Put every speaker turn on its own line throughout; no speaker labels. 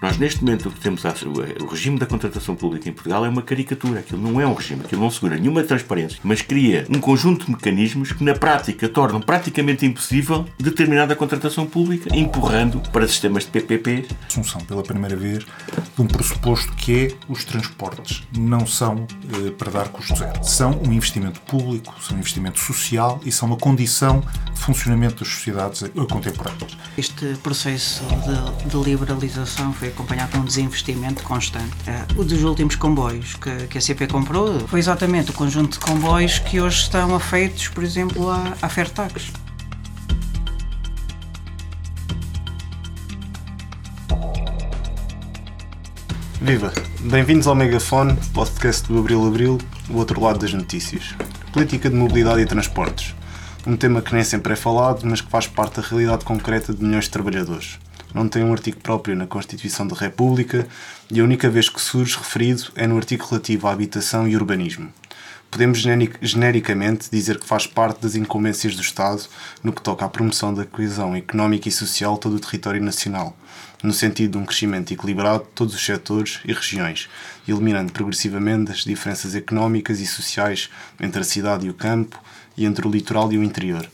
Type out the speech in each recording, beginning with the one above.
Nós, neste momento, o que temos o regime da contratação pública em Portugal é uma caricatura. Aquilo não é um regime, aquilo não segura nenhuma transparência, mas cria um conjunto de mecanismos que, na prática, tornam praticamente impossível determinada contratação pública, empurrando para sistemas de PPP.
Assunção, pela primeira vez, de um pressuposto que é os transportes não são eh, para dar custo zero. São um investimento público, são um investimento social e são uma condição de funcionamento das sociedades contemporâneas.
Este processo de, de liberalização foi acompanhado com um desinvestimento constante. O dos últimos comboios que, que, a CP comprou foi exatamente o conjunto de comboios que hoje estão afeitos, por exemplo, à, à Fairtax.
Viva! Bem-vindos ao Megafone, podcast do Abril Abril, o outro lado das notícias. Política de mobilidade e transportes. Um tema que nem sempre é falado, mas que faz parte da realidade concreta de milhões de trabalhadores não tem um artigo próprio na Constituição da República e a única vez que surge referido é no artigo relativo à habitação e urbanismo. Podemos genericamente dizer que faz parte das incumbências do Estado no que toca à promoção da coesão económica e social de todo o território nacional, no sentido de um crescimento equilibrado de todos os setores e regiões, eliminando progressivamente as diferenças económicas e sociais entre a cidade e o campo e entre o litoral e o interior.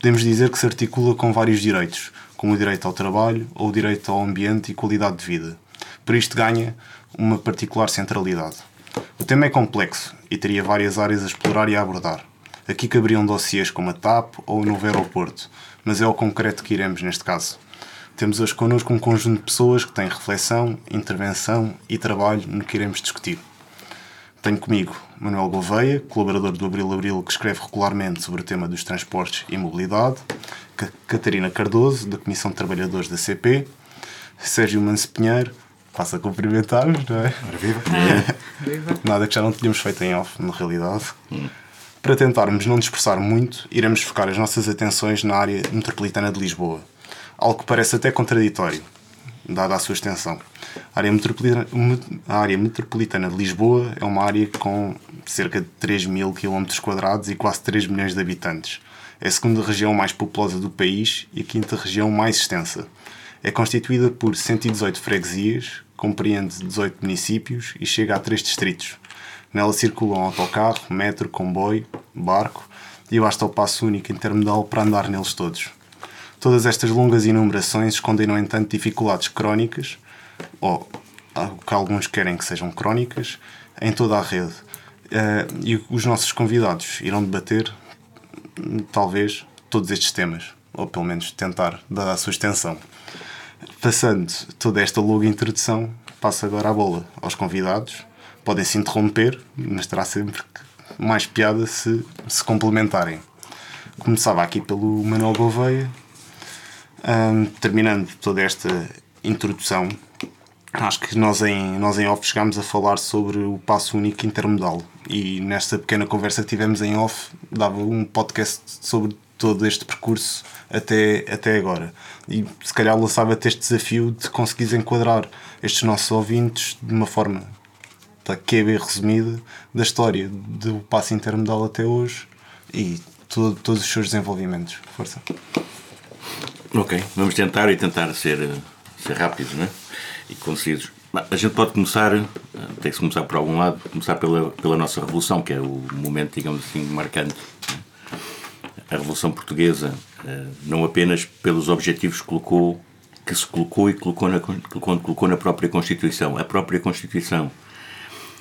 Podemos dizer que se articula com vários direitos, como o direito ao trabalho ou o direito ao ambiente e qualidade de vida. Por isto ganha uma particular centralidade. O tema é complexo e teria várias áreas a explorar e a abordar. Aqui caberiam dossiês como a TAP ou o novo aeroporto, mas é o concreto que iremos neste caso. Temos hoje connosco um conjunto de pessoas que têm reflexão, intervenção e trabalho no que iremos discutir. Tenho comigo Manuel Gouveia, colaborador do Abril Abril, que escreve regularmente sobre o tema dos transportes e mobilidade, Catarina Cardoso, da Comissão de Trabalhadores da CP, Sérgio Manso Pinheiro, passa a cumprimentar-nos, não é?
Viva.
Nada que já não tínhamos feito em off, na realidade. Para tentarmos não dispersar muito, iremos focar as nossas atenções na área metropolitana de Lisboa. Algo que parece até contraditório, dada a sua extensão. A área, metropolitana, a área metropolitana de Lisboa é uma área com cerca de 3 mil km quadrados e quase 3 milhões de habitantes. É a segunda região mais populosa do país e a quinta região mais extensa. É constituída por 118 freguesias, compreende 18 municípios e chega a 3 distritos. Nela circulam autocarro, metro, comboio, barco e basta o passo único intermodal para andar neles todos. Todas estas longas enumerações escondem, no entanto, dificuldades crónicas, ou que alguns querem que sejam crónicas, em toda a rede. Uh, e os nossos convidados irão debater, talvez, todos estes temas, ou pelo menos tentar, dada a sua extensão. Passando toda esta longa introdução, passo agora a bola aos convidados. Podem se interromper, mas terá sempre mais piada se se complementarem. Começava aqui pelo Manuel Gouveia, um, terminando toda esta introdução, acho que nós em, nós em off chegámos a falar sobre o passo único intermodal e nesta pequena conversa que tivemos em off dava um podcast sobre todo este percurso até, até agora. E se calhar lançava-te este desafio de conseguires enquadrar estes nossos ouvintes de uma forma da QB resumida da história do passo intermodal até hoje e todo, todos os seus desenvolvimentos. Força.
Ok, vamos tentar e tentar ser, ser rápidos né? e concisos. A gente pode começar, eh, tem que começar por algum lado, começar pela, pela nossa Revolução, que é o momento, digamos assim, marcante. Né? A Revolução Portuguesa, eh, não apenas pelos objetivos que colocou, que se colocou e colocou na, colocou na própria Constituição. A própria Constituição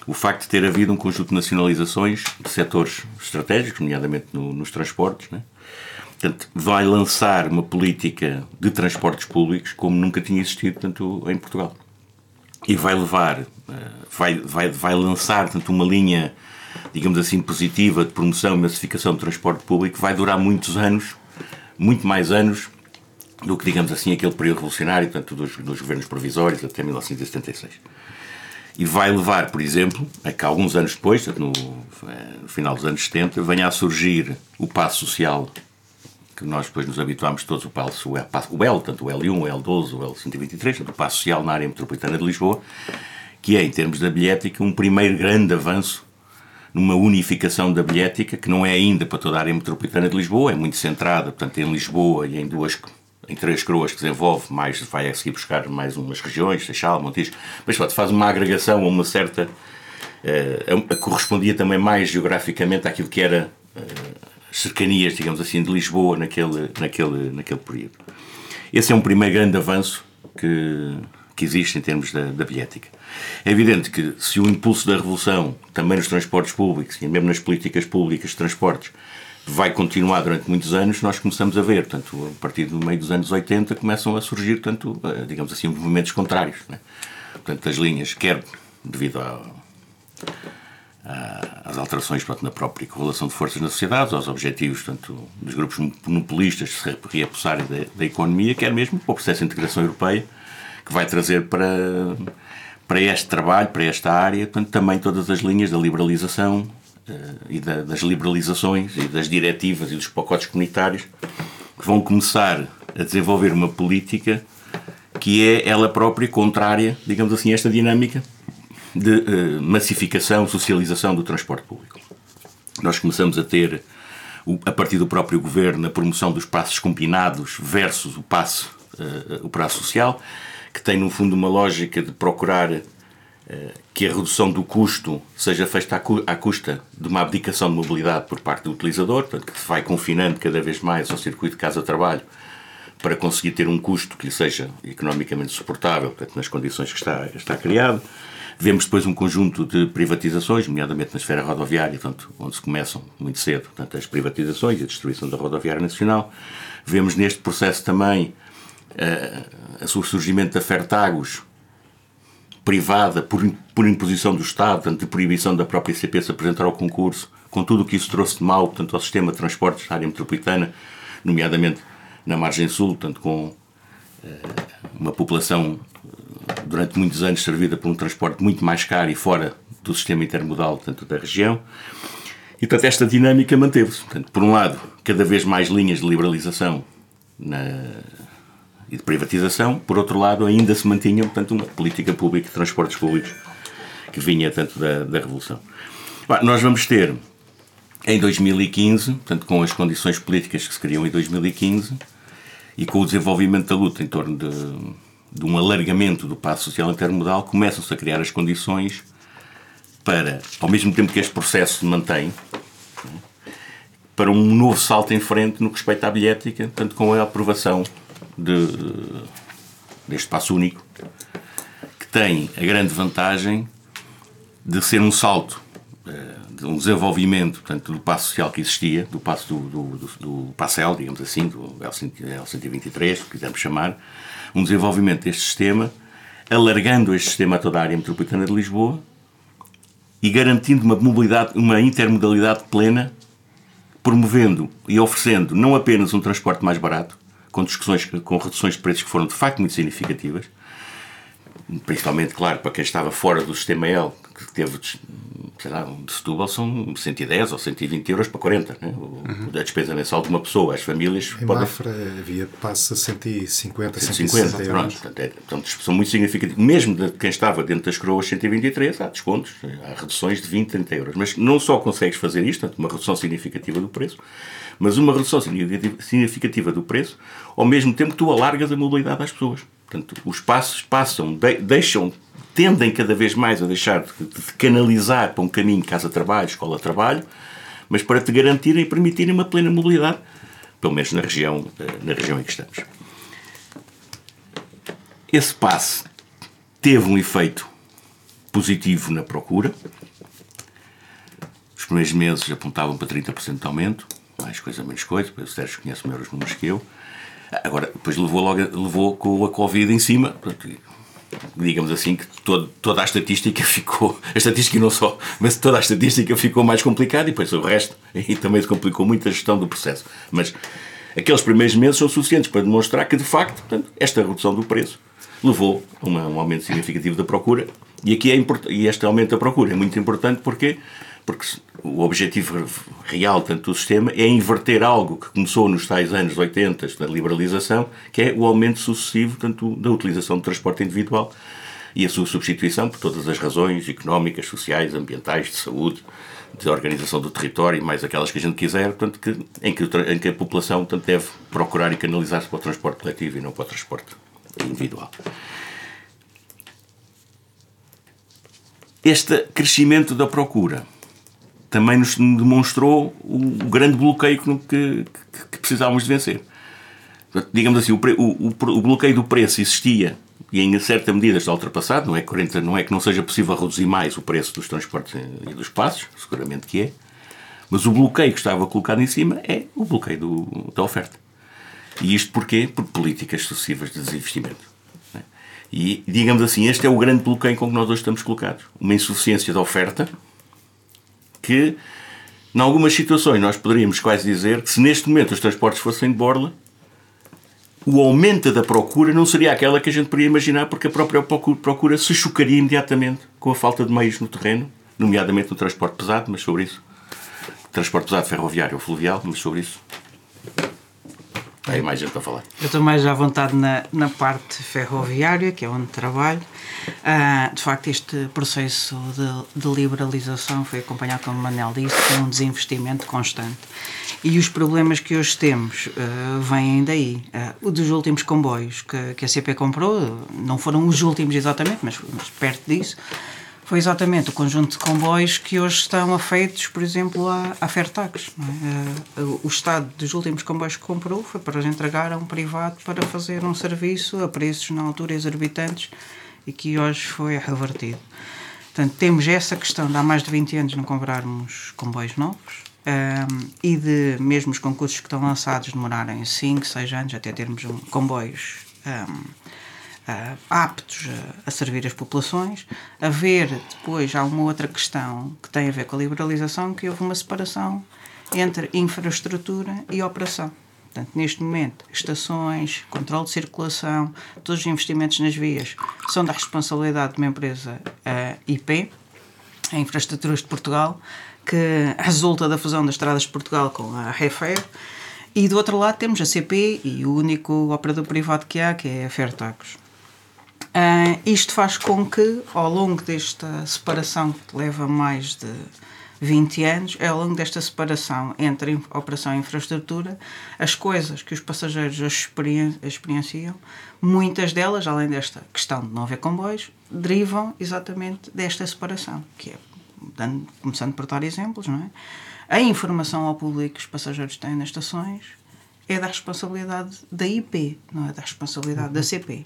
o facto de ter havido um conjunto de nacionalizações de setores estratégicos, nomeadamente no, nos transportes, né? Portanto, vai lançar uma política de transportes públicos como nunca tinha existido tanto em Portugal. E vai levar, eh, vai, vai, vai lançar tanto uma linha, digamos assim, positiva de promoção e massificação do transporte público, vai durar muitos anos, muito mais anos do que, digamos assim, aquele período revolucionário, tanto dos, dos governos provisórios até 1976. E vai levar, por exemplo, a que alguns anos depois, no, eh, no final dos anos 70, venha a surgir o passo social que nós depois nos habituámos todos o passo, o L, tanto o L1, o L12, o L123, o passo social na área metropolitana de Lisboa, que é, em termos da bilhética, um primeiro grande avanço numa unificação da bilhética, que não é ainda para toda a área metropolitana de Lisboa, é muito centrada, portanto, em Lisboa e em duas em Três Coroas que desenvolve, mais vai a seguir buscar mais umas regiões, Seixal, Montijo, mas pronto, faz uma agregação a uma certa. Uh, a, a correspondia também mais geograficamente àquilo que era as cercanias, digamos assim, de Lisboa naquele, naquele, naquele período. Esse é um primeiro grande avanço que, que existe em termos da, da bilhética. É evidente que se o impulso da revolução, também nos transportes públicos e mesmo nas políticas públicas de transportes, vai continuar durante muitos anos, nós começamos a ver, portanto, a partir do meio dos anos 80 começam a surgir, portanto, eh, digamos assim, movimentos contrários. Né? Portanto, as linhas, quer devido a, a, às alterações portanto, na própria correlação de forças na sociedade, aos objetivos portanto, dos grupos monopolistas de se reapossarem da, da economia, quer mesmo para o processo de integração europeia, que vai trazer para, para este trabalho, para esta área, portanto, também todas as linhas da liberalização, eh, e da, das liberalizações e das diretivas e dos pacotes comunitários que vão começar a desenvolver uma política que é ela própria contrária, digamos assim, a esta dinâmica de uh, massificação, socialização do transporte público. Nós começamos a ter, a partir do próprio governo, a promoção dos passos combinados versus o passo, uh, o prazo social, que tem, no fundo, uma lógica de procurar que a redução do custo seja feita à custa de uma abdicação de mobilidade por parte do utilizador, portanto, que se vai confinando cada vez mais ao circuito de casa-trabalho para conseguir ter um custo que lhe seja economicamente suportável, portanto, nas condições que está, está criado. Vemos depois um conjunto de privatizações, nomeadamente na esfera rodoviária, portanto, onde se começam muito cedo portanto, as privatizações e a destruição da rodoviária nacional. Vemos neste processo também uh, o surgimento da Fertagos, privada por, por imposição do Estado, portanto, de proibição da própria ICP se apresentar ao concurso, com tudo o que isso trouxe de mal portanto, ao sistema de transportes da área metropolitana, nomeadamente na margem sul, portanto, com eh, uma população eh, durante muitos anos servida por um transporte muito mais caro e fora do sistema intermodal portanto, da região. E, portanto, esta dinâmica manteve-se. Por um lado, cada vez mais linhas de liberalização na, e de privatização, por outro lado, ainda se mantinha portanto, uma política pública de transportes públicos que vinha tanto da, da Revolução. Bom, nós vamos ter em 2015, portanto, com as condições políticas que se criam em 2015 e com o desenvolvimento da luta em torno de, de um alargamento do passo social intermodal, começam-se a criar as condições para, ao mesmo tempo que este processo se mantém, para um novo salto em frente no que respeita à bilhética, tanto com a aprovação de, deste passo único, que tem a grande vantagem de ser um salto, eh, de um desenvolvimento portanto, do passo social que existia, do passo do, do, do, do digamos assim, do L123, se quisermos chamar, um desenvolvimento deste sistema, alargando este sistema a toda a área metropolitana de Lisboa e garantindo uma mobilidade, uma intermodalidade plena, promovendo e oferecendo não apenas um transporte mais barato, com discussões com reduções de preços que foram de facto muito significativas, principalmente, claro, para quem estava fora do sistema L, que teve, sei lá, de Setúbal são 110 ou 120 euros para 40, né? uhum. a despesa mensal de uma pessoa, as famílias...
Em podem... Mafra havia, passa 150, 150, 150 euros.
Portanto, é, portanto, são muito significativos. Mesmo de quem estava dentro das coroas 123, há descontos, há reduções de 20, 30 euros. Mas não só consegues fazer isto, uma redução significativa do preço, mas uma redução significativa do preço, ao mesmo tempo que tu alargas a mobilidade às pessoas. Portanto, os passos passam, deixam, tendem cada vez mais a deixar de, de canalizar para um caminho casa-trabalho, escola-trabalho, mas para te garantirem e permitirem uma plena mobilidade, pelo menos na região, eh, na região em que estamos. Esse passe teve um efeito positivo na procura. Os primeiros meses apontavam para 30% de aumento mais coisa, menos coisa, o Sérgio conhece melhor os números que eu. Agora, depois levou, logo, levou com a Covid em cima, portanto, digamos assim, que todo, toda a estatística ficou, a estatística não só, mas toda a estatística ficou mais complicada e depois o resto, e também se complicou muito a gestão do processo. Mas aqueles primeiros meses são suficientes para demonstrar que, de facto, portanto, esta redução do preço levou a um aumento significativo da procura e aqui é e este aumento da procura é muito importante porque porque o objetivo real tanto do sistema é inverter algo que começou nos tais anos 80 da liberalização, que é o aumento sucessivo tanto da utilização do transporte individual e a sua substituição por todas as razões económicas, sociais, ambientais, de saúde, de organização do território, mais aquelas que a gente quiser, portanto, que, em, que, em que a população portanto, deve procurar e canalizar-se para o transporte coletivo e não para o transporte individual. Este crescimento da procura também nos demonstrou o, grande bloqueio que, que, que precisávamos de vencer. Digamos assim, o, o, o, bloqueio do preço existia e em certa medida está ultrapassado, não é, 40, não é que não seja possível reduzir mais o preço dos transportes e dos passos, seguramente que é, mas o bloqueio que estava colocado em cima é o bloqueio do, da oferta. E isto porquê? Por políticas sucessivas de desinvestimento. É? E, digamos assim, este é o grande bloqueio com que nós hoje estamos colocados. Uma insuficiência da oferta que, em algumas situações, nós poderíamos quase dizer que se neste momento os transportes fossem de borla, o aumento da procura não seria aquela que a gente poderia imaginar, porque a própria procura se chocaria imediatamente com a falta de meios no terreno, nomeadamente no transporte pesado, mas sobre isso. Transporte pesado ferroviário ou fluvial, mas sobre isso. Tem mais gente a falar.
Eu estou mais à vontade na, na parte ferroviária, que é onde trabalho. Uh, de facto, este processo de, de, liberalização foi acompanhado, como Manel disse, com um desinvestimento constante. E os problemas que hoje temos uh, vêm daí. Uh, dos últimos comboios que, que a CP comprou, não foram os últimos exatamente, mas, mas perto disso, foi exatamente o conjunto de comboios que hoje estão afeitos, por exemplo, à, à Fairtax. É? O Estado dos últimos comboios que comprou foi para os entregar a um privado para fazer um serviço a preços na altura exorbitantes e que hoje foi revertido. Portanto, temos essa questão de há mais de 20 anos não comprarmos comboios novos um, e de mesmo os concursos que estão lançados demorarem 5, 6 anos até termos um, comboios um, uh, aptos a, a, servir as populações. Haver depois há uma outra questão que tem a ver com a liberalização, que houve uma separação entre infraestrutura e operação. Portanto, neste momento, estações, controle de circulação, todos os investimentos nas vias são da responsabilidade de uma empresa uh, IP, a Infraestruturas de Portugal, que resulta da fusão das estradas de Portugal com a Refer. E do outro lado temos a CP e o único operador privado que há, que é a Fertacos. Uh, isto faz com que, ao longo desta separação que leva mais de 20 anos, é ao longo desta separação entre operação e infraestrutura, as coisas que os passageiros experienciam, muitas delas, além desta questão de não haver comboios, derivam exatamente desta separação, que é, dando, começando por dar exemplos, não é? A informação ao público que os passageiros têm nas estações é da responsabilidade da IP, não é da responsabilidade uhum. da CP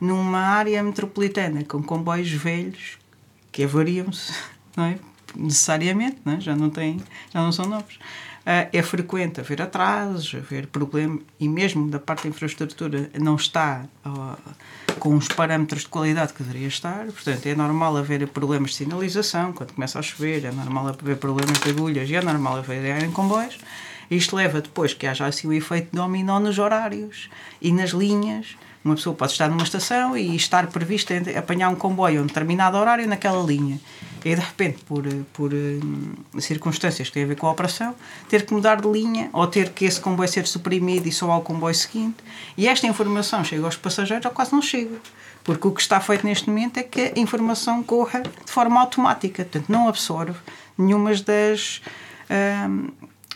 numa área metropolitana com comboios velhos que avariam-se, não é? Necessariamente, não é? já não têm, já não são novos. Uh, é frequente haver atrasos, haver problemas, e mesmo da parte da infraestrutura não está uh, com os parâmetros de qualidade que deveria estar, portanto é normal haver problemas de sinalização, quando começa a chover, é normal haver problemas de agulhas e é normal haver em comboios. Isto leva depois que haja assim o efeito dominó nos horários e nas linhas uma pessoa pode estar numa estação e estar prevista apanhar um comboio a um determinado horário naquela linha. E de repente, por, por hum, circunstâncias que têm a ver com a operação, ter que mudar de linha ou ter que esse comboio ser suprimido e só ao comboio seguinte. E esta informação chega aos passageiros ou quase não chega. Porque o que está feito neste momento é que a informação corra de forma automática, portanto, não absorve nenhumas das. Hum,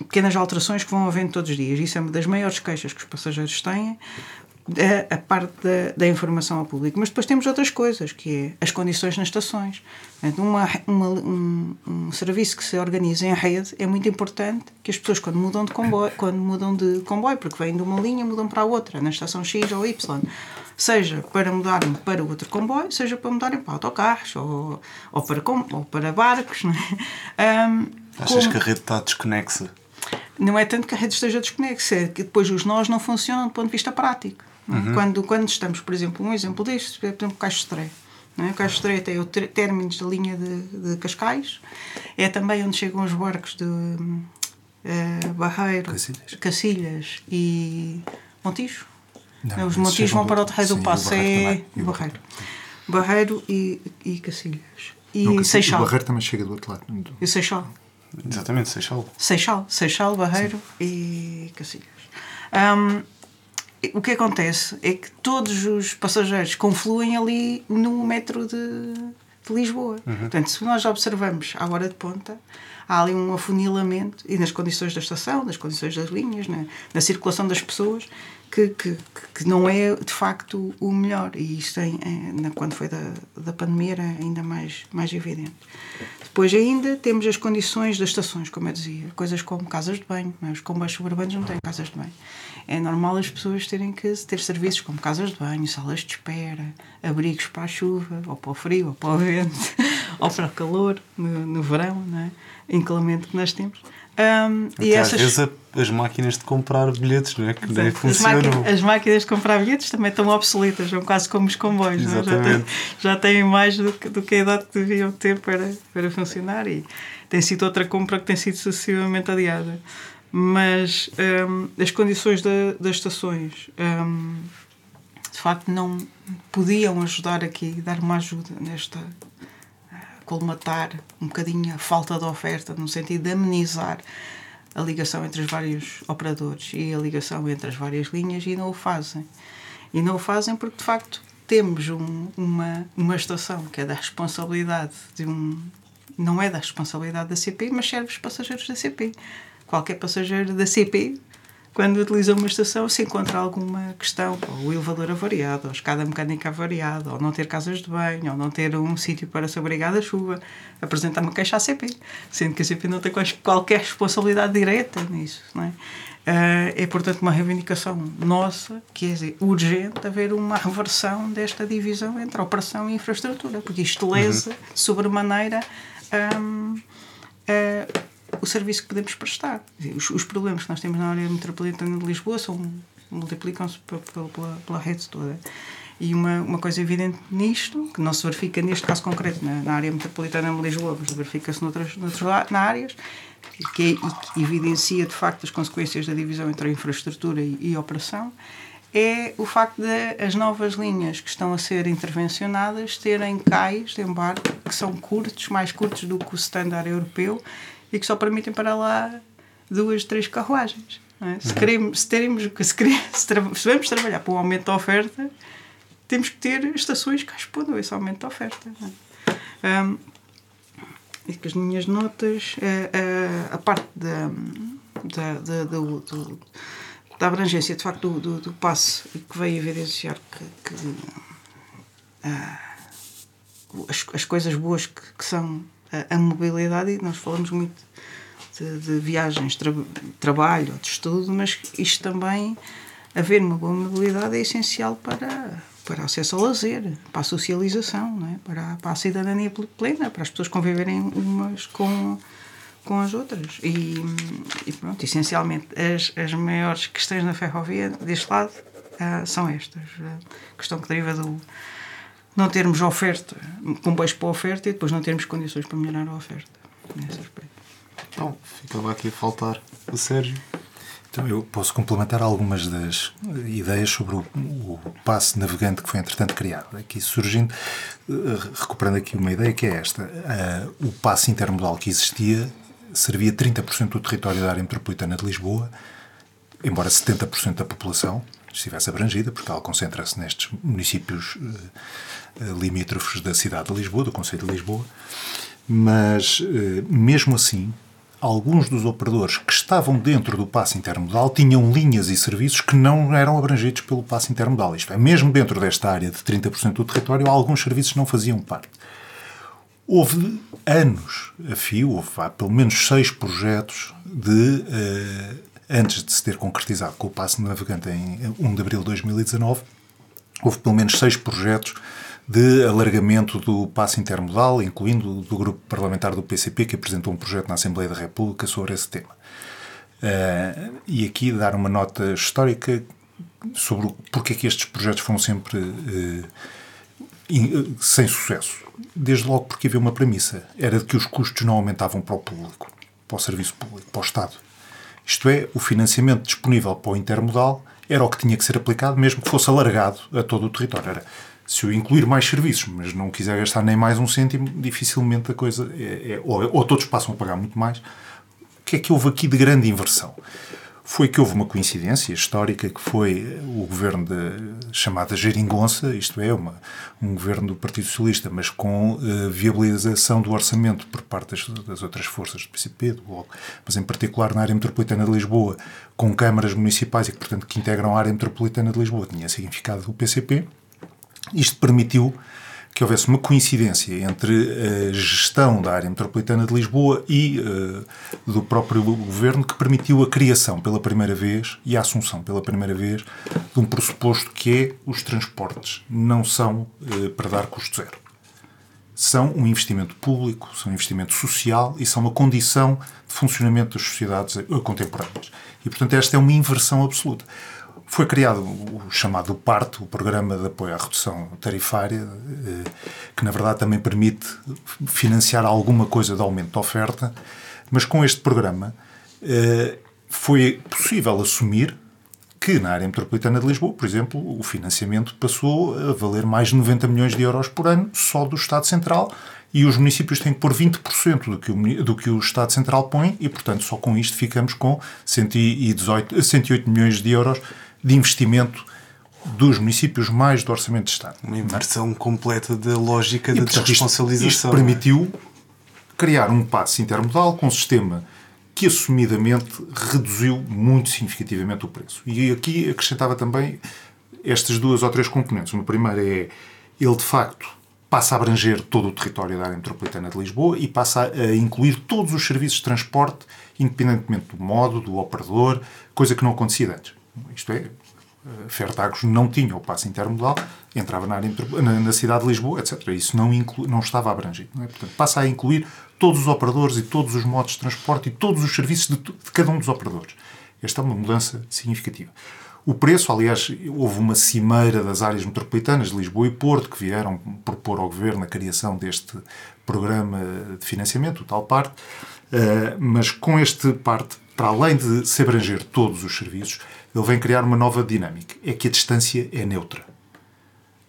pequenas alterações que vão havendo todos os dias. Isso é uma das maiores queixas que os passageiros têm, a, a parte da, da, informação ao público. Mas depois temos outras coisas, que é as condições nas estações. Uma, uma, um, um, serviço que se organiza em rede é muito importante que as pessoas, quando mudam de comboio, quando mudam de comboio, porque vêm de uma linha, mudam para a outra, na estação X ou Y, seja para mudarem para outro comboio, seja para mudarem para autocarros ou, ou, para, ou para barcos. Não é? um,
Achas como... que a rede está desconexa?
Não é tanto que a rede esteja desconexa, é que depois os nós não funcionam do ponto de vista prático. Uhum. Quando, quando estamos, por exemplo, um exemplo disto, é, por exemplo, o Caixo Estreia. É? O Caixo Estreia tem o términos da linha de, de, Cascais, é também onde chegam os barcos de uh, Barreiro,
Cacilhas.
Cacilhas e Montijo. Não, os Montijo vão para o Terreiro do Passo, é Barreiro. Barreiro e, e Cacilhas. E
não,
Seixal.
O Barreiro também chega do outro lado.
E Seixal.
Exatamente, Seixal.
Seixal, Seixal Barreiro Sim. e Cacilhas. Um, o que acontece é que todos os passageiros confluem ali no metro de, de Lisboa. Portanto, se nós observamos à hora de ponta, há ali um afunilamento e nas condições da estação, nas condições das linhas, na, na circulação das pessoas, que, que, que, não é de facto o melhor. E em, em, quando foi da, da pandemia era ainda mais, mais evidente. Depois ainda temos as condições das estações, como eu dizia, coisas como casas de banho, mas os comboios suburbanos não têm casas de banho. É normal as pessoas terem que ter serviços como casas de banho, salas de espera, abrigos para a chuva, ou para o frio, ou para o vento, ou para o calor, no, no verão, não é? inclemento que nós temos. Um,
e essas... Às vezes a, as máquinas de comprar bilhetes, não é? Que nem funcionam.
As, máquinas, as máquinas de comprar bilhetes também estão obsoletas, são quase como os comboios, não é? já, têm, já têm mais do que, do que a idade que deviam ter para, para funcionar e tem sido outra compra que tem sido sucessivamente adiada. Mas um, as condições da, das estações um, de facto não podiam ajudar aqui, dar uma ajuda nesta colmatar um bocadinho a falta de oferta, no sentido de amenizar a ligação entre os vários operadores e a ligação entre as várias linhas e não o fazem. E não o fazem porque, de facto, temos um, uma, uma estação que é da responsabilidade de um. Não é da responsabilidade da CP, mas serve os passageiros da CP. Qualquer passageiro da CP quando utiliza uma estação, se encontra alguma questão, ou o elevador avariado, ou a escada mecânica avariada, ou não ter casas de banho, ou não ter um sítio para se abrigar da chuva, apresenta uma queixa à CP, sendo que a CP não tem qualquer responsabilidade direta nisso. Não é? Ah, é, portanto, uma reivindicação nossa que é urgente haver uma reversão desta divisão entre operação e infraestrutura, porque isto lesa, uhum. sobremaneira, um, uh, o serviço que podemos prestar. Os, os, problemas que nós temos na área metropolitana de Lisboa são multiplicam-se pela, pela, pela, rede toda. E uma, uma coisa evidente nisto, que não se verifica neste caso concreto na, na área metropolitana de Lisboa, mas verifica-se noutras, noutras na áreas, que, é, que evidencia de facto as consequências da divisão entre a infraestrutura e, e a operação, é o facto de as novas linhas que estão a ser intervencionadas terem cais de embarque que são curtos, mais curtos do que o standard europeu e que só permitem para lá duas, três carruagens. É? Se, uhum. queremos, se, teremos, se, queremos, se, tra se vamos trabalhar para o aumento da oferta, temos que ter estações que respondam a esse aumento da oferta. É? Um, e que as minhas notas, a, eh, a, eh, a parte da, da, da, do, do, da abrangência, de facto, do, do, do passe, que veio evidenciar que, que uh, as, as coisas boas que, que são a, a mobilidade, e nós falamos muito de, de viagens, tra, trabalho, de estudo, mas isto também, haver uma boa mobilidade é essencial para, para acesso ao lazer, para a socialização, não é? para, para a cidadania plena, para as pessoas conviverem umas com, com as outras. E, e pronto, essencialmente, as, as maiores questões na ferrovia deste lado uh, são estas. A questão que deriva do não termos oferta, comboios para a oferta e depois não termos condições para melhorar a oferta. Nesse aspecto.
Então, ficava aqui a faltar o Sérgio.
Então, eu posso complementar algumas das ideias sobre o, o passe navegante que foi, entretanto, criado. Aqui surgindo, eh, recuperando aqui uma ideia que é esta: uh, o passe intermodal que existia servia 30% do território da área metropolitana de Lisboa, embora 70% da população estivesse abrangida, porque ela concentra-se nestes municípios uh, limítrofes da cidade de Lisboa, do Conselho de Lisboa, mas uh, mesmo assim, alguns dos operadores que estavam dentro do passe intermodal tinham linhas e serviços que não eram abrangidos pelo passe intermodal. Isto é, mesmo dentro desta área de 30% do território, alguns serviços não faziam parte. Houve anos a fio, houve há pelo menos seis projetos de uh, antes de se ter concretizado com o passe navegante em 1 de abril de 2019, houve pelo menos seis projetos de alargamento do passe intermodal, incluindo do grupo parlamentar do PCP, que apresentou um projeto na Assembleia da República sobre esse tema. Uh, e aqui dar uma nota histórica sobre porque é que estes projetos foram sempre uh, in, sem sucesso. Desde logo porque havia uma premissa, era de que os custos não aumentavam para o público, para o serviço público, para o Estado. Isto é, o financiamento disponível para o intermodal era o que tinha que ser aplicado, mesmo que fosse alargado a todo o território. Era, se eu incluir mais serviços, mas não quiser gastar nem mais um cêntimo, dificilmente a coisa. É, é, ou, ou, todos passam a pagar muito mais. O que é que houve aqui de grande inversão? Foi que houve uma coincidência histórica que foi o governo de, chamada geringonça, isto é, uma, um governo do Partido Socialista, mas com uh, viabilização do orçamento por parte das, das, outras forças do PCP, do Bloco, mas em particular na área metropolitana de Lisboa, com câmaras municipais e, portanto, que integram a área metropolitana de Lisboa, tinha significado do PCP. Isto permitiu que houvesse uma coincidência entre a gestão da área metropolitana de Lisboa e uh, do próprio governo que permitiu a criação pela primeira vez e a assunção pela primeira vez de um pressuposto que é os transportes não são uh, para dar custo zero. São um investimento público, são um investimento social e são uma condição de funcionamento das sociedades contemporâneas. E, portanto, esta é uma inversão absoluta. Foi criado o chamado PART, o Programa de Apoio à Redução Tarifária, eh, que na verdade também permite financiar alguma coisa de aumento da oferta, mas com este programa eh, foi possível assumir que na área metropolitana de Lisboa, por exemplo, o financiamento passou a valer mais de 90 milhões de euros por ano só do Estado Central e os municípios têm que pôr 20% do que, o, do que o Estado Central põe e, portanto, só com isto ficamos com 118, 108 milhões de euros de investimento dos municípios mais do Orçamento de Estado.
Uma inversão completa da lógica da desresponsabilização.
Isto, isto permitiu criar um passe intermodal com um sistema que assumidamente reduziu muito significativamente o preço. E aqui acrescentava também estas duas ou três componentes. Uma primeira é ele de facto passa a abranger todo o território da área metropolitana de Lisboa e passa a incluir todos os serviços de transporte, independentemente do modo, do operador, coisa que não acontecia antes. Isto é, Fertagos não tinha o passe intermodal, entrava na, área, na, na, cidade de Lisboa, etc. Isso não, inclu, não estava abrangido. Não é? Portanto, passa a incluir todos os operadores e todos os modos de transporte e todos os serviços de, de cada um dos operadores. Esta é uma mudança significativa. O preço, aliás, houve uma cimeira das áreas metropolitanas de Lisboa e Porto que vieram propor ao Governo a criação deste programa de financiamento, o tal parte, uh, mas com este parte, para além de se abranger todos os serviços, ele vem criar uma nova dinâmica. É que a distância é neutra.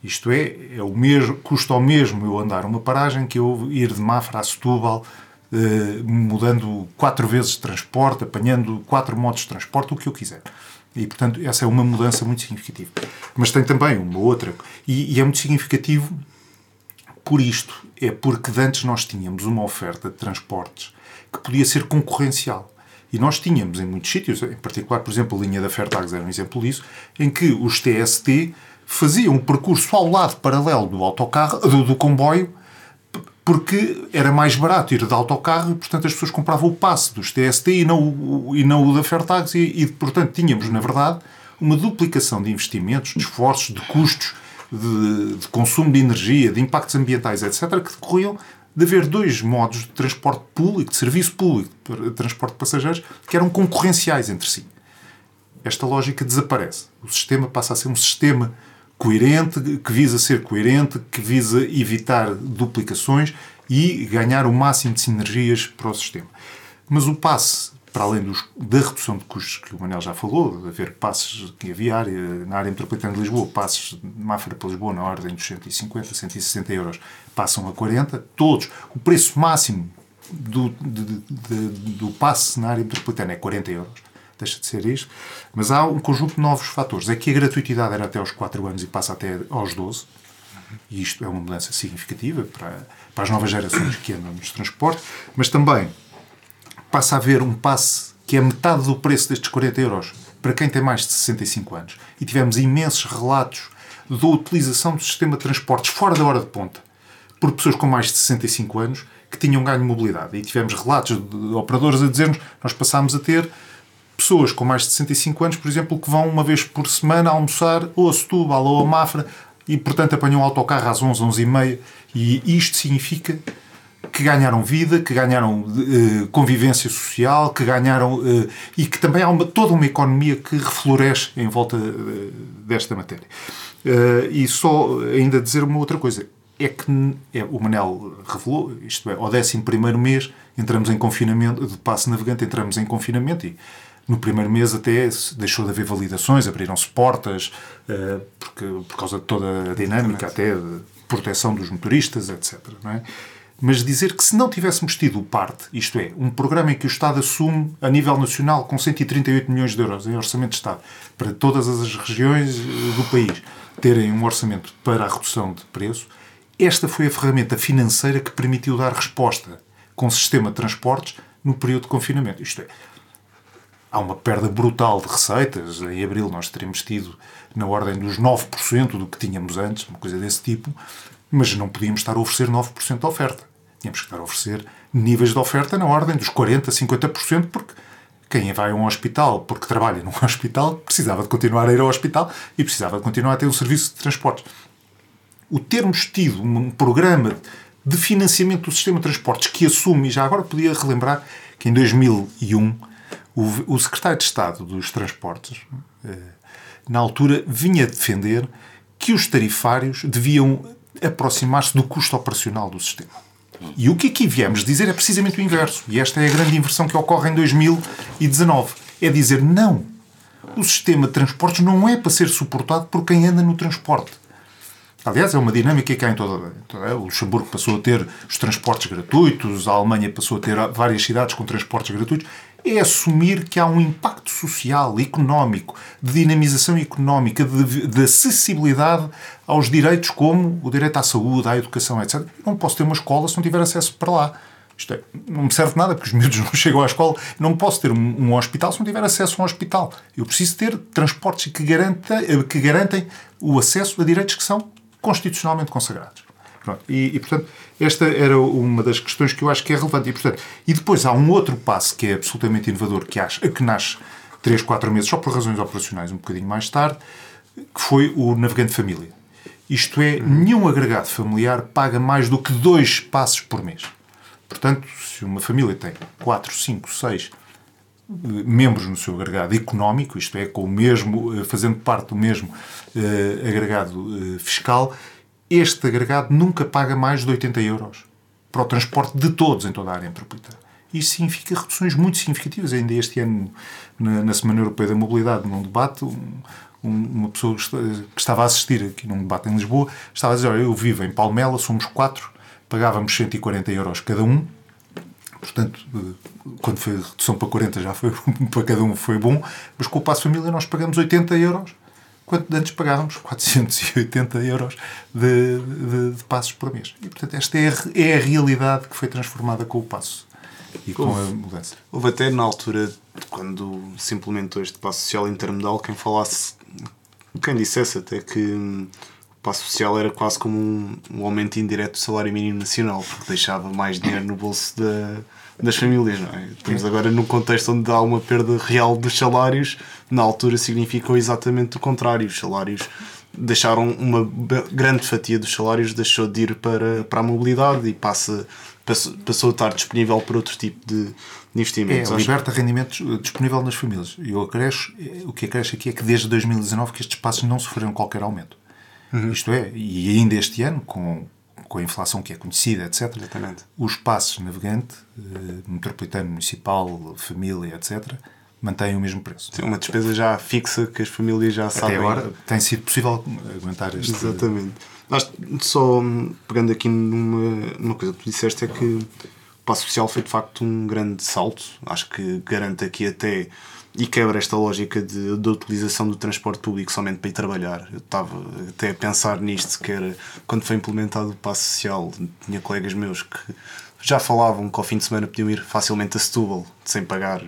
Isto é, é o mesmo, custa ao mesmo eu andar uma paragem que eu ir de Mafra a Setúbal, eh, mudando quatro vezes de transporte, apanhando quatro modos de transporte, o que eu quiser. E, portanto, essa é uma mudança muito significativa. Mas tem também uma outra, e, e é muito significativo por isto. É porque antes nós tínhamos uma oferta de transportes que podia ser concorrencial. E nós tínhamos em muitos sítios, em particular, por exemplo, a linha da Fairtags era um exemplo disso, em que os TST faziam um percurso ao lado paralelo do autocarro, do, do comboio, porque era mais barato ir de autocarro e, portanto, as pessoas compravam o passe dos TST e não o, e não o da Fairtags e, e, portanto, tínhamos, na verdade, uma duplicação de investimentos, de esforços, de custos, de, de consumo de energia, de impactos ambientais, etc., que decorriam de haver dois modos de transporte público, de serviço público de transporte de passageiros, que eram concorrenciais entre si. Esta lógica desaparece. O sistema passa a ser um sistema coerente, que visa ser coerente, que visa evitar duplicações e ganhar o máximo de sinergias para o sistema. Mas o passe para além dos, da redução de custos que o Manel já falou, de haver passos que havia área, na área metropolitana de Lisboa, passos de Mafra para Lisboa na ordem dos 150, 160 euros, passam a 40, todos. O preço máximo do, de, de, do passe na área metropolitana é 40 euros. Deixa de ser isto. Mas há um conjunto de novos fatores. É que a gratuitidade era até aos 4 anos e passa até aos 12. E isto é uma mudança significativa para, para as novas gerações que andam nos transportes. Mas também passa a haver um passe que é metade do preço destes 40 euros para quem tem mais de 65 anos. E tivemos imensos relatos da utilização do sistema de transportes fora da hora de ponta por pessoas com mais de 65 anos que tinham ganho de mobilidade. E tivemos relatos de operadores a dizer-nos nós passámos a ter pessoas com mais de 65 anos, por exemplo, que vão uma vez por semana almoçar ou a Setúbal ou a Mafra e, portanto, apanham um autocarro às 11, 11 e meia. E isto significa que ganharam vida, que ganharam uh, convivência social, que ganharam uh, e que também há uma, toda uma economia que refloresce em volta uh, desta matéria. e só ainda dizer uma outra coisa. É que é, o Manel revelou, isto é, ao 11 mês entramos em confinamento, de passo navegante entramos em confinamento e no primeiro mês até deixou de haver validações, abriram-se portas, porque, por causa de toda a dinâmica, até de proteção dos motoristas, etc. Não é? Mas dizer que se não tivéssemos tido o PART, isto é, um programa em que o Estado assume a nível nacional com 138 milhões de euros em orçamento de Estado para todas as regiões eh, do país, terem um orçamento para a redução de preço, esta foi a ferramenta financeira que permitiu dar resposta com o sistema de transportes no período de confinamento. Isto é, há uma perda brutal de receitas. Em abril nós teríamos tido na ordem dos 9% do que tínhamos antes, uma coisa desse tipo, mas não podíamos estar a oferecer 9% de oferta. Tínhamos que estar a oferecer níveis de oferta na ordem dos 40%, 50%, porque quem vai a um hospital porque trabalha num hospital precisava de continuar a ir ao hospital e precisava de continuar a ter um serviço de transportes. O termos tido um programa de financiamento do sistema de transportes que assume, e já agora podia relembrar que em 2001 o, secretário de Estado dos Transportes, eh, na altura, vinha defender que os tarifários deviam aproximar-se do custo operacional do sistema. E o que aqui viemos dizer é precisamente o inverso. E esta é a grande inversão que ocorre em 2019. É dizer, não, o sistema de transportes não é para ser suportado por quem anda no transporte. Aliás, é uma dinâmica que há em toda, toda. O Luxemburgo passou a ter os transportes gratuitos, a Alemanha passou a ter várias cidades com transportes gratuitos. É assumir que há um impacto social, económico, de dinamização económica, de, de acessibilidade aos direitos como o direito à saúde, à educação, etc. não posso ter uma escola se não tiver acesso para lá. Isto é, não me serve nada, porque os miúdos não chegam à escola. Não posso ter um, hospital se não tiver acesso a um hospital. Eu preciso ter transportes que, garanta, que garantem o acesso a direitos que são constitucionalmente consagrados. E, e, portanto, esta era uma das questões que eu acho que é relevante. E, portanto, e depois há um outro passo que é absolutamente inovador, que, acho, que nasce 3, 4 meses, só por razões operacionais, um bocadinho mais tarde, que foi o navegante família. Isto é, nenhum agregado familiar paga mais do que dois passos por mês. Portanto, se uma família tem 4, 5, 6 membros no seu agregado económico, isto é, com o mesmo, eh, fazendo parte do mesmo uh, agregado uh, fiscal, este agregado nunca paga mais de 80 euros para o transporte de todos em toda a área metropolitana. Isso significa reduções muito significativas. Ainda este ano, na, na Semana Europeia da Mobilidade, num debate, um, um, uma pessoa que estava a assistir aqui num debate em Lisboa estava a dizer: Olha, eu vivo em Palmela, somos quatro, pagávamos 140 euros cada um Portanto, quando foi redução para 40 já foi para cada um foi bom, mas com o passo família nós pagamos 80 euros, quanto antes pagávamos 480 euros de, de, de passos por mês. E, portanto, esta é a, é a realidade que foi transformada com o passo e com houve, a mudança.
Houve até na altura, quando se implementou este passo social intermodal, quem falasse, quem dissesse até que passo social era quase como um, um, aumento indireto do salário mínimo nacional, porque deixava mais dinheiro no bolso da, das famílias. Não é? Estamos agora num contexto onde há uma perda real dos salários, na altura significou exatamente o contrário. Os salários deixaram uma grande fatia dos salários deixou de ir para, para a mobilidade e passa, passou, passou a estar disponível para outro tipo de, de investimentos.
É, liberta rendimentos disponível nas famílias. E o, acresce, o que acresce aqui é que desde 2019 que estes passos não sofreram qualquer aumento. Uhum. Isto é, e ainda este ano, com, com a inflação que é conhecida, etc.,
Exatamente.
os passos navegante, eh, metropolitano, municipal, família, etc., mantêm o mesmo preço.
Tem uma despesa já fixa que as famílias já
Até
sabem.
agora tem sido possível aguentar este.
Exatamente. Nós, só pegando aqui numa, numa coisa que tu disseste, é que o passo social foi de facto um grande salto. Acho que garante aqui até e quebra esta lógica de, de utilização do transporte público somente para ir trabalhar. Eu estava até a pensar nisto, que era quando foi implementado o passo social, tinha colegas meus que já falavam que ao fim de semana podiam ir facilmente a Setúbal sem pagar,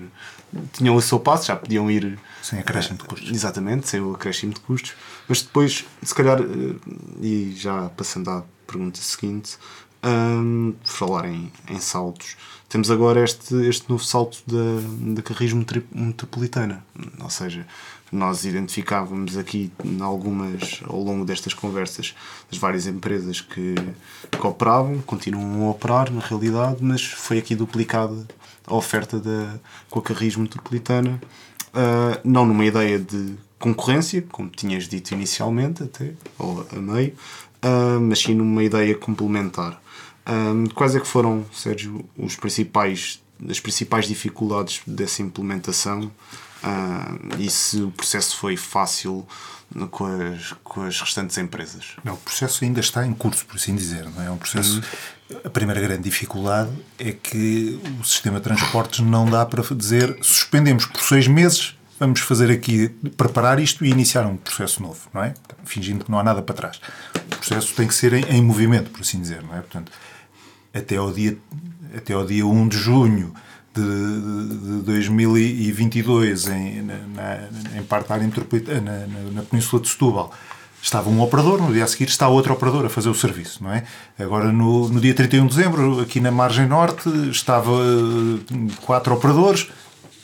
tinham o seu passo, já podiam ir.
Sem acréscimo de custos.
Exatamente, sem o acréscimo de custos. Mas depois, se calhar, eh, e já passando à pergunta seguinte, um, falar em, em saltos, temos agora este, este novo salto da, da carrismo metropolitana. Ou seja, nós identificávamos aqui algumas ao longo destas conversas as várias empresas que, que operavam, continuam a operar na realidade, mas foi aqui duplicada a oferta da, com a carrismo metropolitana, uh, não numa ideia de concorrência, como tinhas dito inicialmente, até, ou a meio, uh, mas sim numa ideia complementar. Um, quais é que foram, Sérgio, os principais, as principais dificuldades dessa implementação uh, e se o processo foi fácil com as, com as restantes empresas?
Não, o processo ainda está em curso, por assim dizer. Não é? é um processo. Uhum. A primeira grande dificuldade é que o sistema de transportes não dá para dizer suspendemos por seis meses vamos fazer aqui, preparar isto e iniciar um processo novo, não é? Fingindo que não há nada para trás. O processo tem que ser em, em movimento, por assim dizer, não é? Portanto, até ao dia, até ao dia 1 de junho de, de 2022, em, na, em parte da área metropolitana, na, na, Península de Setúbal, estava um operador, no dia a seguir está outro operador a fazer o serviço, não é? Agora, no, no dia 31 de dezembro, aqui na margem norte, estava eh, quatro operadores,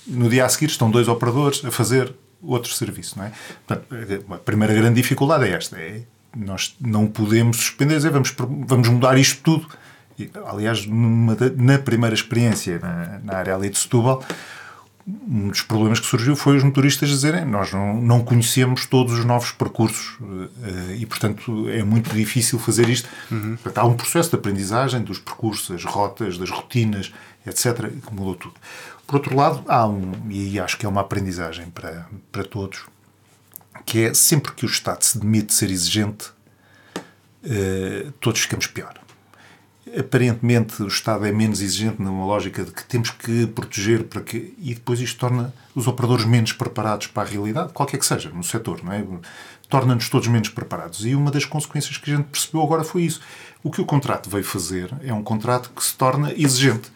no dia a seguir estão dois operadores a fazer outro serviço, não é? Portanto, a primeira grande dificuldade é esta, é nós não podemos suspender, dizer, vamos, vamos mudar isto tudo. E, aliás, numa, na primeira experiência na, na área ali de Setúbal, um dos problemas que surgiu foi os motoristas dizerem nós não, não conhecemos todos os novos percursos eh, e, portanto, é muito difícil fazer isto. Uhum. Há um processo de aprendizagem dos percursos, as rotas, das rotinas, etc., que mudou tudo. Por outro lado, há um, e acho que é uma aprendizagem para, para todos, que é sempre que o Estado se demite ser exigente, eh, todos ficamos pior aparentemente o Estado é menos exigente numa lógica de que temos que proteger para que e depois isto torna os operadores menos preparados para a realidade, qualquer que seja, no setor, não é? Torna-nos todos menos preparados. E uma das consequências que a gente percebeu agora foi isso. O que o contrato veio fazer é um contrato que se torna exigente,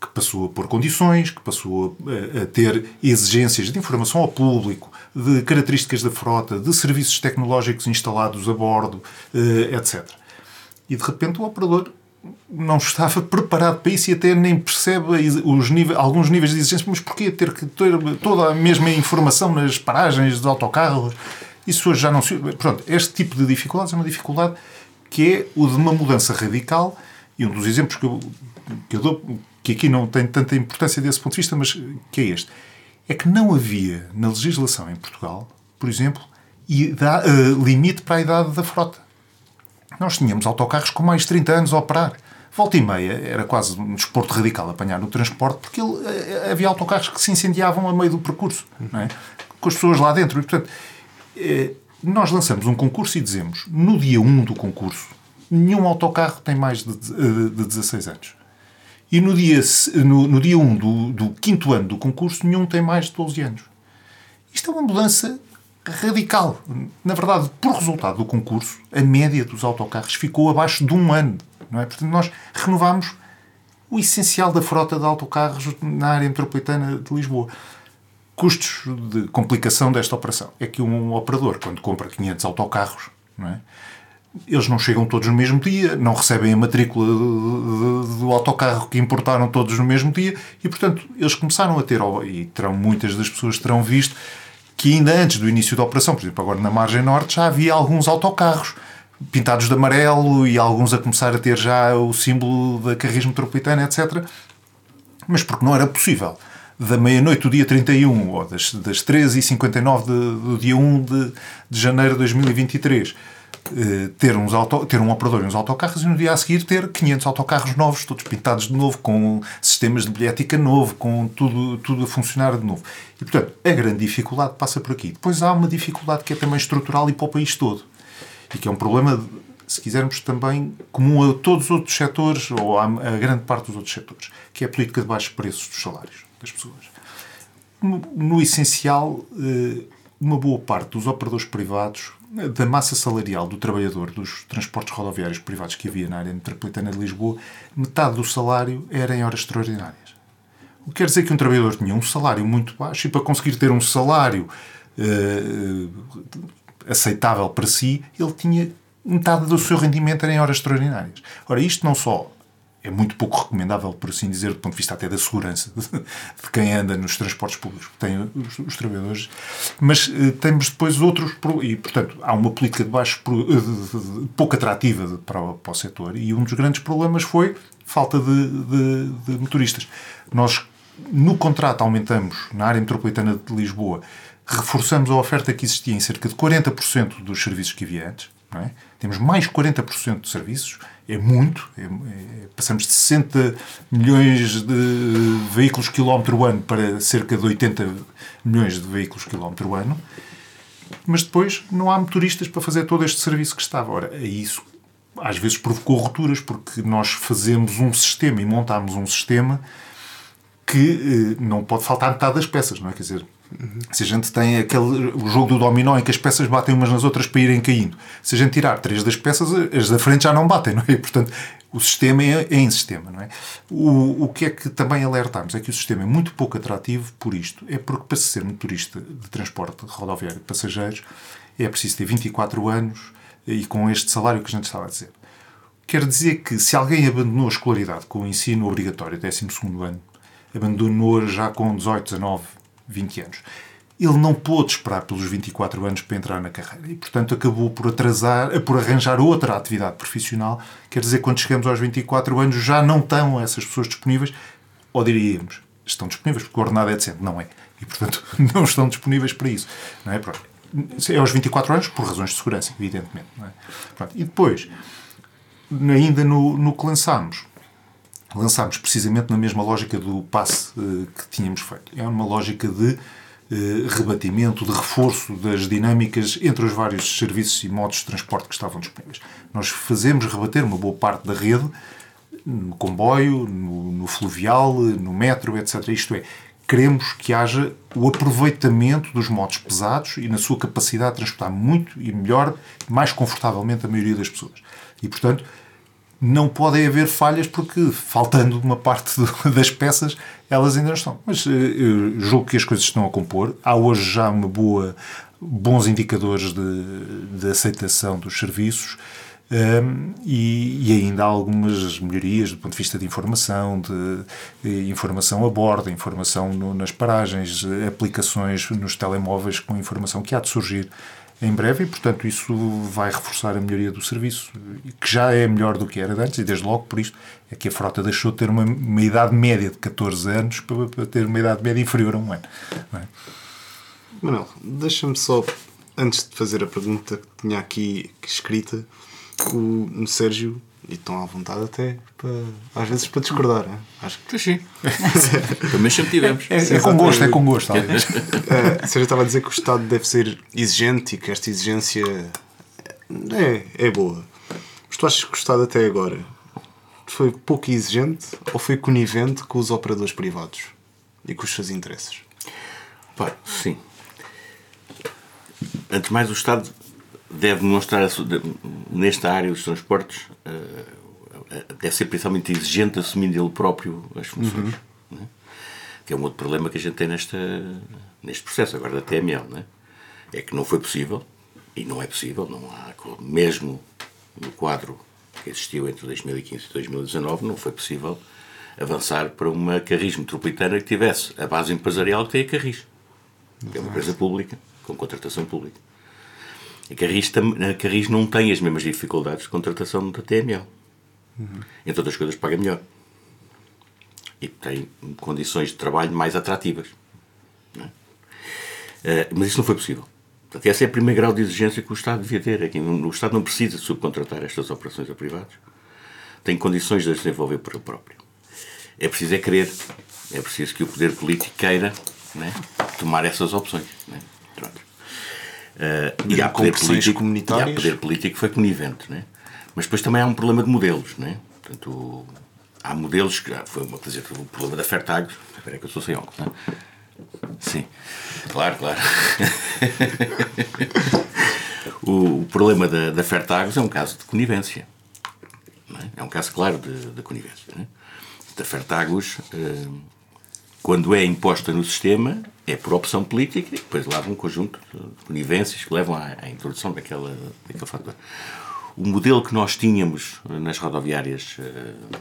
que passou a pôr condições, que passou a, a ter exigências de informação ao público, de características da frota, de serviços tecnológicos instalados a bordo, eh, etc. E de repente o operador não estava preparado para isso e até nem percebe os níveis, alguns níveis de exigência, mas porquê ter que ter toda a mesma informação nas paragens dos autocarros? Isso hoje já não se. Pronto, este tipo de dificuldades é uma dificuldade que é o de uma mudança radical e um dos exemplos que eu, que eu dou, que aqui não tem tanta importância desse ponto de vista, mas que é este. É que não havia na legislação em Portugal, por exemplo, uh, limite para a idade da frota. Nós tínhamos autocarros com mais de 30 anos a operar. Volta e meia, era quase um desporto radical apanhar no transporte, porque ele, eh, havia autocarros que se incendiavam a meio do percurso, é? com as pessoas lá dentro. E, portanto, eh, nós lançamos um concurso e dizemos, no dia 1 do concurso, nenhum autocarro tem mais de, de, de 16 anos. E no dia, no, no dia 1 do, do quinto ano do concurso, nenhum tem mais de 12 anos. Isto é uma mudança radical. Na verdade, por resultado do concurso, a média dos autocarros ficou abaixo de um ano. Não é? Portanto, nós renovámos o essencial da frota de autocarros na área metropolitana de Lisboa. Custos de complicação desta operação. É que um operador, quando compra 500 autocarros, não é? eles não chegam todos no mesmo dia, não recebem a matrícula do autocarro que importaram todos no mesmo dia e, portanto, eles começaram a ter, e terão muitas das pessoas terão visto, que ainda antes do início da operação, por exemplo, agora na margem norte, já havia alguns autocarros pintados de amarelo e alguns a começar a ter já o símbolo da Carris Metropolitana, etc. Mas porque não era possível. Da meia-noite do dia 31 ou das, das 13h59 do dia 1 de, de janeiro de 2023 eh, ter, uns auto, ter um operador e uns autocarros e no dia a seguir ter 500 autocarros novos, todos pintados de novo, com sistemas de bilhética novo, com tudo, tudo a funcionar de novo. E, portanto, a grande dificuldade passa por aqui. Depois há uma dificuldade que é também estrutural e para o país todo. E que é um problema, se quisermos, também comum a todos os outros setores, ou a, a grande parte dos outros setores, que é a política de baixos preços dos salários das pessoas. No, no essencial, eh, uma boa parte dos operadores privados da massa salarial do trabalhador dos transportes rodoviários privados que havia na área metropolitana de Lisboa, metade do salário era em horas extraordinárias. O que quer dizer que um trabalhador tinha um salário muito baixo e para conseguir ter um salário uh, aceitável para si, ele tinha metade do seu rendimento era em horas extraordinárias. Ora, isto não só é muito pouco recomendável, por assim dizer, do ponto de vista até da segurança de, quem anda nos transportes públicos, que tem os, os trabalhadores, mas uh, temos depois outros, e portanto há uma política de baixo uh, pouco atrativa para, o, para o setor, e um dos grandes problemas foi falta de, de, de, motoristas. Nós, no contrato, aumentamos, na área metropolitana de Lisboa, reforçamos a oferta que existia em cerca de 40% dos serviços que havia antes, é? temos mais 40% de serviços, é muito. É, é, passamos de 60 milhões de veículos quilómetro ano para cerca de 80 milhões de veículos quilómetro ano. Mas depois não há motoristas para fazer todo este serviço que estava. Ora, isso às vezes provocou rupturas, porque nós fazemos um sistema e montamos um sistema que eh, não pode faltar metade das peças, não é? Quer dizer, Se a gente tem aquele o jogo do dominó em que as peças batem umas nas outras para irem caindo, se a gente tirar três das peças, as da frente já não batem, não é? Portanto, o sistema é, é em sistema, não é? O, o que é que também alertamos é que o sistema é muito pouco atrativo por isto. É porque para ser motorista de transporte rodoviário de passageiros é preciso ter 24 anos e com este salário que a gente estava a dizer. Quer dizer que se alguém abandonou a escolaridade com o ensino obrigatório, 12 ano, abandonou já com 18, 19, 20 anos. Ele não pôde esperar pelos 24 anos para entrar na carreira e, portanto, acabou por atrasar, por arranjar outra atividade profissional. Quer dizer, quando chegamos aos 24 anos, já não estão essas pessoas disponíveis, ou diríamos, estão disponíveis, porque o ordenado é decente, não é? E, portanto, não estão disponíveis para isso. Não é? É aos 24 anos, por razões de segurança, evidentemente. É? E depois, ainda no, no que lançámos, lançámos precisamente na mesma lógica do passe uh, que tínhamos feito. É uma lógica de uh, rebatimento, de reforço das dinâmicas entre os vários serviços e modos de transporte que estavam disponíveis. Nós fazemos rebater uma boa parte da rede no comboio, no, no fluvial, no metro, etc. Isto é, queremos que haja o aproveitamento dos modos pesados e na sua capacidade de transportar muito e melhor, mais confortavelmente a maioria das pessoas. E, portanto, não podem haver falhas porque, faltando uma parte do, das peças, elas ainda não estão. Mas eu julgo que as coisas estão a compor. Há hoje já uma boa, bons indicadores de, de aceitação dos serviços. Um, e, e, ainda há algumas melhorias do ponto de vista de informação, de, de informação a bordo, informação no, nas paragens, aplicações nos telemóveis com informação que há de surgir em breve e, portanto, isso vai reforçar a melhoria do serviço, que já é melhor do que era antes, e desde logo por isto é que a frota deixou de ter uma, uma idade média de 14 anos para, para, ter uma idade média inferior a um ano. É?
Manuel, deixa-me só, antes de fazer a pergunta que tinha aqui escrita, o Sérgio e estão à vontade até para, às vezes para discordar. Hein?
Acho que sim. Também sempre tivemos.
É, é, é com gosto, é com gosto. Talvez.
uh, você já estava a dizer que o Estado deve ser exigente e que esta exigência é, é boa. Mas tu achas que o Estado até agora foi pouco exigente ou foi conivente com os operadores privados e com os seus interesses?
Pá, sim. Antes de mais, o Estado deve demonstrar, nesta área dos transportes, eh, deve ser principalmente exigente assumindo ele próprio as funções. Uhum. Né? Que é um outro problema que a gente tem nesta, neste processo agora da TML. Né? É que não foi possível, e não é possível, não há, mesmo no quadro que existiu entre 2015 e 2019, não foi possível avançar para uma Carris metropolitana que tivesse a base empresarial que tem a Carris, que é uma empresa pública, com contratação pública. A Carris, a Carris não tem as mesmas dificuldades de contratação da TML. Uhum. Entre outras coisas, paga melhor. E tem condições de trabalho mais atrativas. É? Uh, mas isso não foi possível. Portanto, esse é o primeiro grau de exigência que o Estado devia ter. É o Estado não precisa subcontratar estas operações a privados. Tem condições de as desenvolver por ele próprio. É preciso é querer. É preciso que o poder político queira né, tomar essas opções. Né? Uh, e há poder, político, comunitárias. E há poder político que foi conivente, né? mas depois também há um problema de modelos. Né? Portanto, há modelos que. Foi uma, dizer, o problema da Fertagos. Espera que eu sou sem óculos, né? Sim, claro, claro. o, o, problema da, da Fertagos é um caso de conivência. É? é? um caso claro de, de conivência. Né? Da Fertagos, uh, quando é imposta no sistema, é por opção política e depois leva um conjunto de conivências que levam à, à introdução daquela, daquele fator. O modelo que nós tínhamos nas rodoviárias uh,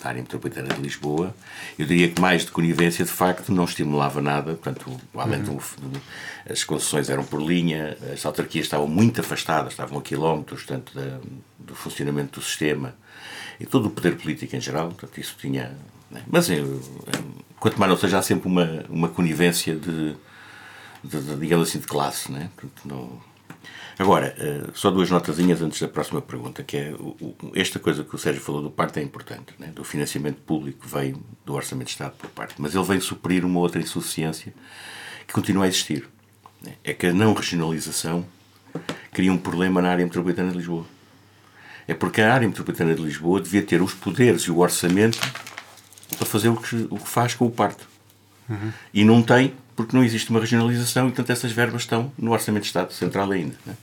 da área metropolitana de Lisboa, eu diria que mais de conivência, de facto, não estimulava nada. Portanto, além uhum. do, as concessões eram por linha, as autarquias estavam muito afastadas, estavam a quilómetros portanto, da, do funcionamento do sistema e todo o poder político em geral. Portanto, isso tinha. Né? Mas eu, eu quanto mais não seja, há sempre uma, uma conivência de, de, de digamos assim, de classe. Né? Não... Agora, uh, só duas notazinhas antes da próxima pergunta, que é esta coisa que o Sérgio falou do parte é importante, né? do financiamento público veio do Orçamento de Estado por parte, mas ele vem suprir uma outra insuficiência que continua a existir. Né? É que a não regionalização cria um problema na área metropolitana de Lisboa. É porque a área metropolitana de Lisboa devia ter os poderes e o orçamento para fazer o que, o que faz com o parto. Uhum. E não tem, porque não existe uma regionalização e, portanto, essas verbas estão no Orçamento de Estado Central ainda. Né?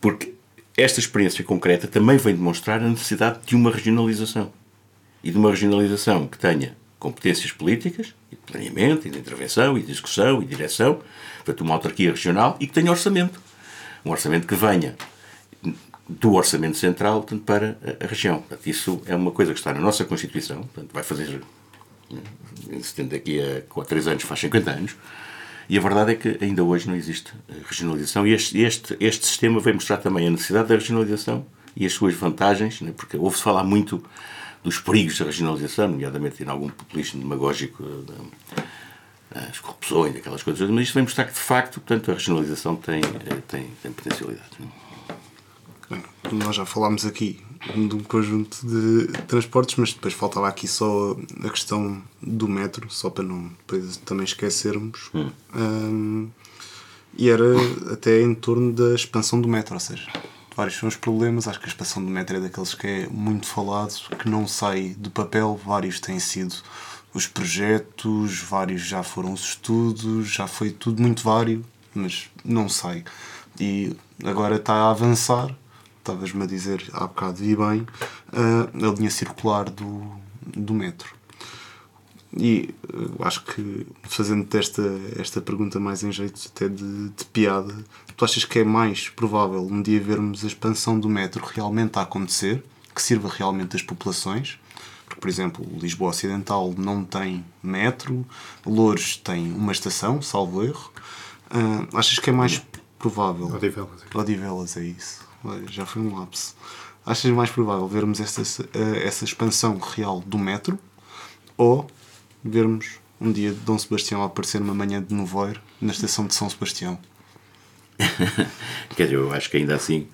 Porque esta experiência concreta também vem demonstrar a necessidade de uma regionalização. E de uma regionalização que tenha competências políticas, e de planeamento, e de intervenção, e de execução, e de direção, portanto, uma autarquia regional e que tenha orçamento. Um orçamento que venha do Orçamento Central portanto, para a região. Portanto, isso é uma coisa que está na nossa Constituição, portanto, vai fazer, daqui a 3 anos faz 50 anos, e a verdade é que ainda hoje não existe regionalização e este, este, este sistema vem mostrar também a necessidade da regionalização e as suas vantagens, né? porque ouve-se falar muito dos perigos da regionalização, nomeadamente em algum populismo demagógico das corrupções, daquelas coisas, mas isto vem mostrar que de facto portanto, a regionalização tem, eh, tem, tem potencialidade.
Nós já falámos aqui de um conjunto de transportes, mas depois faltava aqui só a questão do metro, só para não depois também esquecermos. Hum. Um, e era até em torno da expansão do metro, ou seja, vários são os problemas. Acho que a expansão do metro é daqueles que é muito falado, que não sai do papel. Vários têm sido os projetos, vários já foram os estudos, já foi tudo muito vário, mas não sai. E agora está a avançar estavas-me a dizer há bocado, e bem, uh, a linha circular do, do metro. E uh, acho que, fazendo-te esta, esta pergunta mais em jeito até de, de, piada, tu achas que é mais provável um dia vermos a expansão do metro realmente a acontecer, que sirva realmente às populações? Porque, por exemplo, Lisboa Ocidental não tem metro, Louros tem uma estação, salvo erro. Uh, achas que é mais provável?
Odivelas.
Odivelas, é isso já foi um lapso. Achas mais provável vermos essa, eh, essa expansão real do metro ou vermos um dia de Dom Sebastião aparecer numa manhã de nevoeiro na estação de São Sebastião?
Quer dizer, eu acho que ainda assim,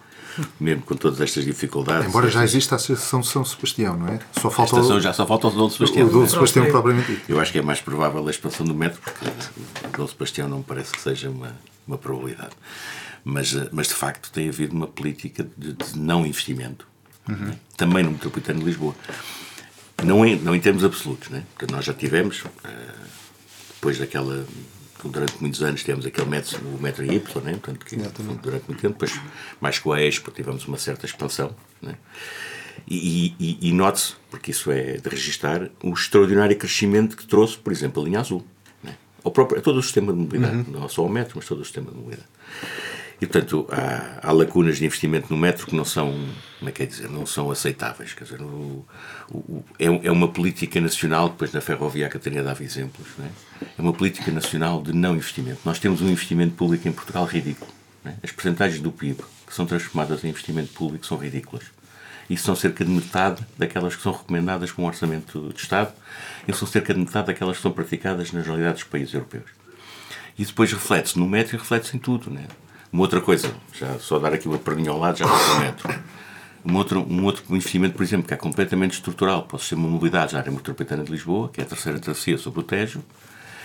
mesmo com todas estas dificuldades.
Embora
já
exista a estação de São Sebastião, não é?
Só falta a estação o... já só falta o Dom Sebastião.
O Dom é? Sebastião, é? propriamente dito.
Eu acho que é mais provável a expansão do metro, porque o Dom Sebastião não parece que seja uma, uma probabilidade. Mas, eh, mas de facto tem havido uma política de, de não investimento, uhum. também no metropolitano de Lisboa. Não em, não em termos absolutos, né? porque nós já tivemos, uh, depois daquela. Durante muitos anos tivemos aquele metro, o metro Y, né? Portanto, que, durante muito tempo, depois, mais com a Expo, tivemos uma certa expansão. Né? E, e, e note-se, porque isso é de registar, o extraordinário crescimento que trouxe, por exemplo, a linha azul. Né? Ao próprio, a todo o sistema de mobilidade, uhum. não só o metro, mas todo o sistema de mobilidade. E, portanto, há, há, lacunas de investimento no metro que não são, como é que é dizer, não são aceitáveis. Quer dizer, o, o, é, é, uma política nacional, depois na ferrovia a Catarina dava exemplos, é? é? uma política nacional de não investimento. Nós temos um investimento público em Portugal ridículo. É? As percentagens do PIB que são transformadas em investimento público são ridículas. E são cerca de metade daquelas que são recomendadas com o orçamento de Estado e são cerca de metade daquelas que são praticadas nas realidades dos países europeus. E depois reflete-se no metro e reflete-se em tudo. Uma outra coisa, já só dar aqui uma perninha ao lado, já metro. Um outro, um outro investimento, por exemplo, que é completamente estrutural para o sistema de mobilidade na área metropolitana de Lisboa, que é a terceira travessia sobre o Tejo,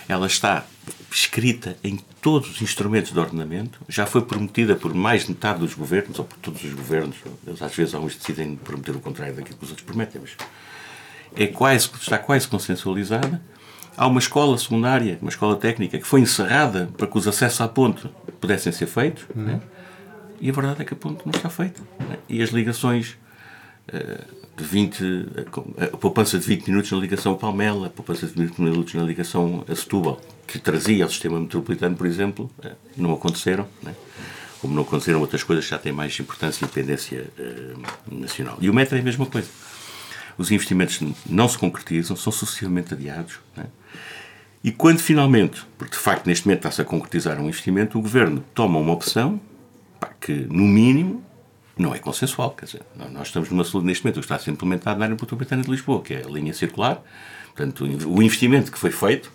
ela está escrita em todos os instrumentos de ordenamento, já foi prometida por mais de metade dos governos, ou por todos os governos, às vezes alguns decidem prometer o contrário daquilo que os outros prometem, mas é quase, está quase consensualizada, Há uma escola secundária, uma escola técnica, que foi encerrada para que os acessos à ponte pudessem ser feitos, uhum. né? e a verdade é que a ponte não está feita. Né? E as ligações uh, de 20, a poupança de 20 minutos na ligação Palmela, a poupança de 20 minutos na ligação a Setúbal, que trazia ao sistema metropolitano, por exemplo, não aconteceram. Né? Como não aconteceram outras coisas que já têm mais importância e independência nacional. E o metro é a mesma coisa os investimentos não se concretizam, são sucessivamente adiados. Né? E quando finalmente, porque de facto neste momento está-se a concretizar um investimento, o governo toma uma opção pá, que, no mínimo, não é consensual. Quer dizer, nós estamos numa saúde neste momento que está a ser implementado na área metropolitana de Lisboa, que é a linha circular. Portanto, o investimento que foi feito,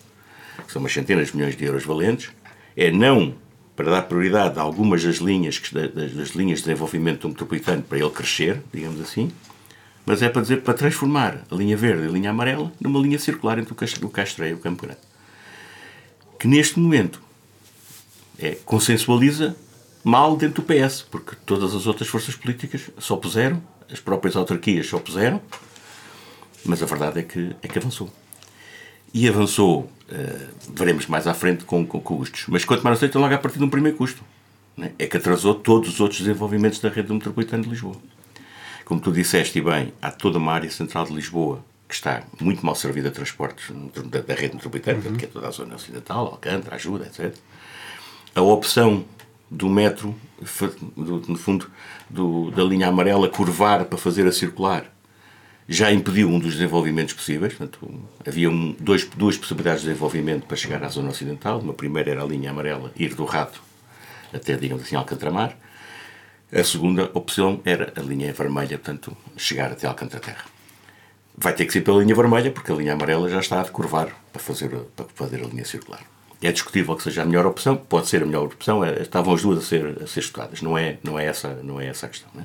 que são umas centenas de milhões de euros valentes, é não para dar prioridade a algumas das linhas, das linhas de desenvolvimento do metropolitano para ele crescer, digamos assim, mas é para dizer para transformar a linha verde e a linha amarela numa linha circular entre o Castro e o Campo Grande que neste momento é, consensualiza mal dentro do PS, porque todas as outras forças políticas só puseram, as próprias autarquias só puseram, mas a verdade é que, é que avançou. e avançou, uh, veremos mais à frente, com, com custos. Mas quanto mais aceita, logo a partir de um primeiro custo. Né? É que atrasou todos os outros desenvolvimentos da rede metropolitana de Lisboa. Como tu disseste, e bem, há toda uma área central de Lisboa que está muito mal servida a transportes da, da rede metropolitana, uhum. que é toda a zona ocidental, Alcântara, Ajuda, etc. A opção do metro, do, no fundo, do, da linha amarela curvar para fazer a circular, já impediu um dos desenvolvimentos possíveis. Portanto, havia um, dois, duas possibilidades de desenvolvimento para chegar à zona ocidental. Uma primeira era a linha amarela, ir do Rato até, digamos assim, Alcantramar. A segunda opção era a linha vermelha, portanto, chegar até Alcântara Terra. Vai ter que ser pela linha vermelha, porque a linha amarela já está a decurvar para fazer, para fazer a linha circular. É discutível que seja a melhor opção, pode ser a melhor opção, é, estavam as duas a ser, a ser estudadas, não é, não, é essa, não é essa a questão. É?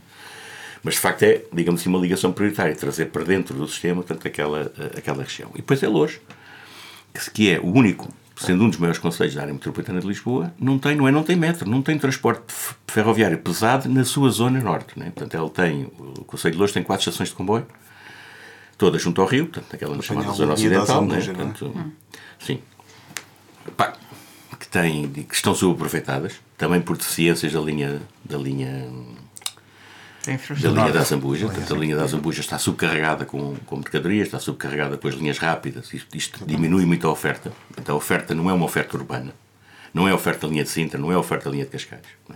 Mas de facto é, digamos assim, uma ligação prioritária, trazer para dentro do sistema tanto aquela, aquela região. E depois é Lourdes, que é o único, sendo um dos maiores conselhos da área metropolitana de Lisboa, não tem, não é, não tem metro, não tem transporte ferroviário pesado na sua zona norte. Né? Portanto, ele tem, o Conselho de Lourdes tem quatro estações de comboio, todas junto ao rio, portanto, aquela chamada zona ocidental. Né? Portanto, hum. Sim. Pá, que, tem, que estão subaproveitadas, também por deficiências da linha, da linha da linha da Zambuja. Portanto, a linha da Zambuja está subcarregada com, com mercadorias, está subcarregada com as linhas rápidas. Isto, isto diminui muito a oferta. Então, a oferta não é uma oferta urbana. Não é oferta linha de Sintra, não é a oferta linha de Cascais. É?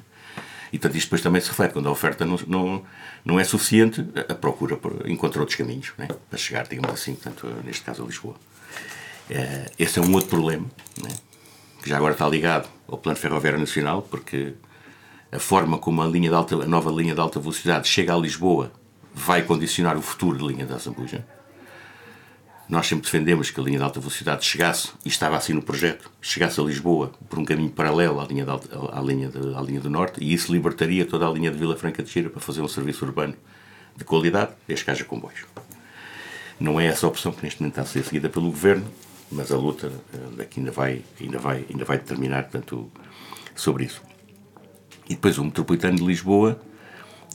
E, portanto, isto depois também se reflete. Quando a oferta não, não, não é suficiente, a procura encontra outros caminhos é? para chegar, digamos assim, portanto, neste caso, a Lisboa. É, esse é um outro problema, é? que já agora está ligado ao Plano Ferroviário Nacional, porque a forma como a, linha de alta, a nova linha de alta velocidade chega a Lisboa vai condicionar o futuro da linha da Zambuja. Nós sempre defendemos que a linha de alta velocidade chegasse, e estava assim no projeto, chegasse a Lisboa por um caminho paralelo à linha, de alta, à linha, de, à linha do Norte, e isso libertaria toda a linha de Vila Franca de Xira para fazer um serviço urbano de qualidade, desde que haja comboios. Não é essa a opção que neste momento está a ser seguida pelo Governo, mas a luta daqui eh, ainda vai, ainda vai, ainda vai determinar portanto, sobre isso. E depois o metropolitano de Lisboa,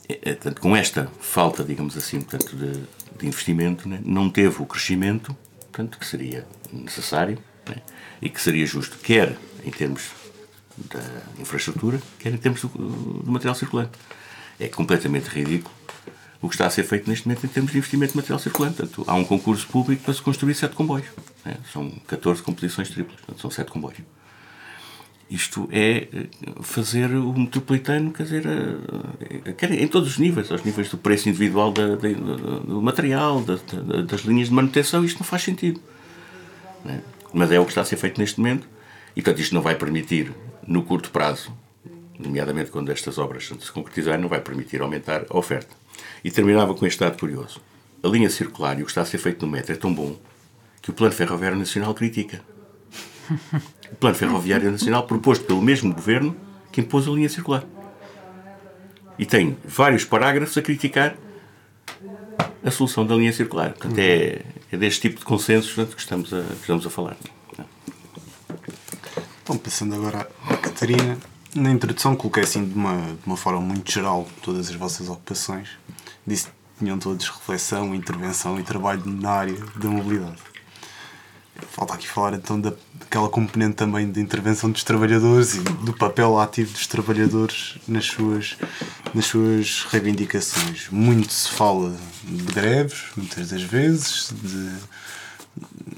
é, é, portanto, com esta falta, digamos assim, portanto, de, de investimento, né, não teve o crescimento portanto, que seria necessário né, e que seria justo, quer em termos da infraestrutura, quer em termos do, do material circulante. É completamente ridículo o que está a ser feito neste momento em termos de investimento de material circulante. Portanto, há um concurso público para se construir sete comboios. Né? São 14 composições triplas, portanto, são sete comboios. Isto é eh, fazer o metropolitano, quer dizer, eh, eh, em todos os níveis, aos níveis do preço individual da, da, do material, da, das linhas de manutenção, isto não faz sentido. Né? Mas é o que está a ser feito neste momento, e portanto isto não vai permitir, no curto prazo, nomeadamente quando estas obras se concretizarem, não vai permitir aumentar a oferta. E terminava com este dado curioso. A linha circular e o que está a ser feito no metro é tão bom que o Plano Ferroviário Nacional critica o Plano Ferroviário Nacional proposto pelo mesmo governo que impôs a linha circular. E tem vários parágrafos a criticar a solução da linha circular. Portanto, é, é deste tipo de consensos que estamos a, que estamos a falar.
Bom, passando agora à Catarina, na introdução coloquei assim de uma, de uma forma muito geral todas as vossas ocupações. Disse que tinham todos reflexão, intervenção e trabalho na área da mobilidade. Falta aqui falar então da, daquela componente também de intervenção dos trabalhadores e do papel ativo dos trabalhadores nas suas, nas suas reivindicações. Muito se fala de greves, muitas das vezes, de,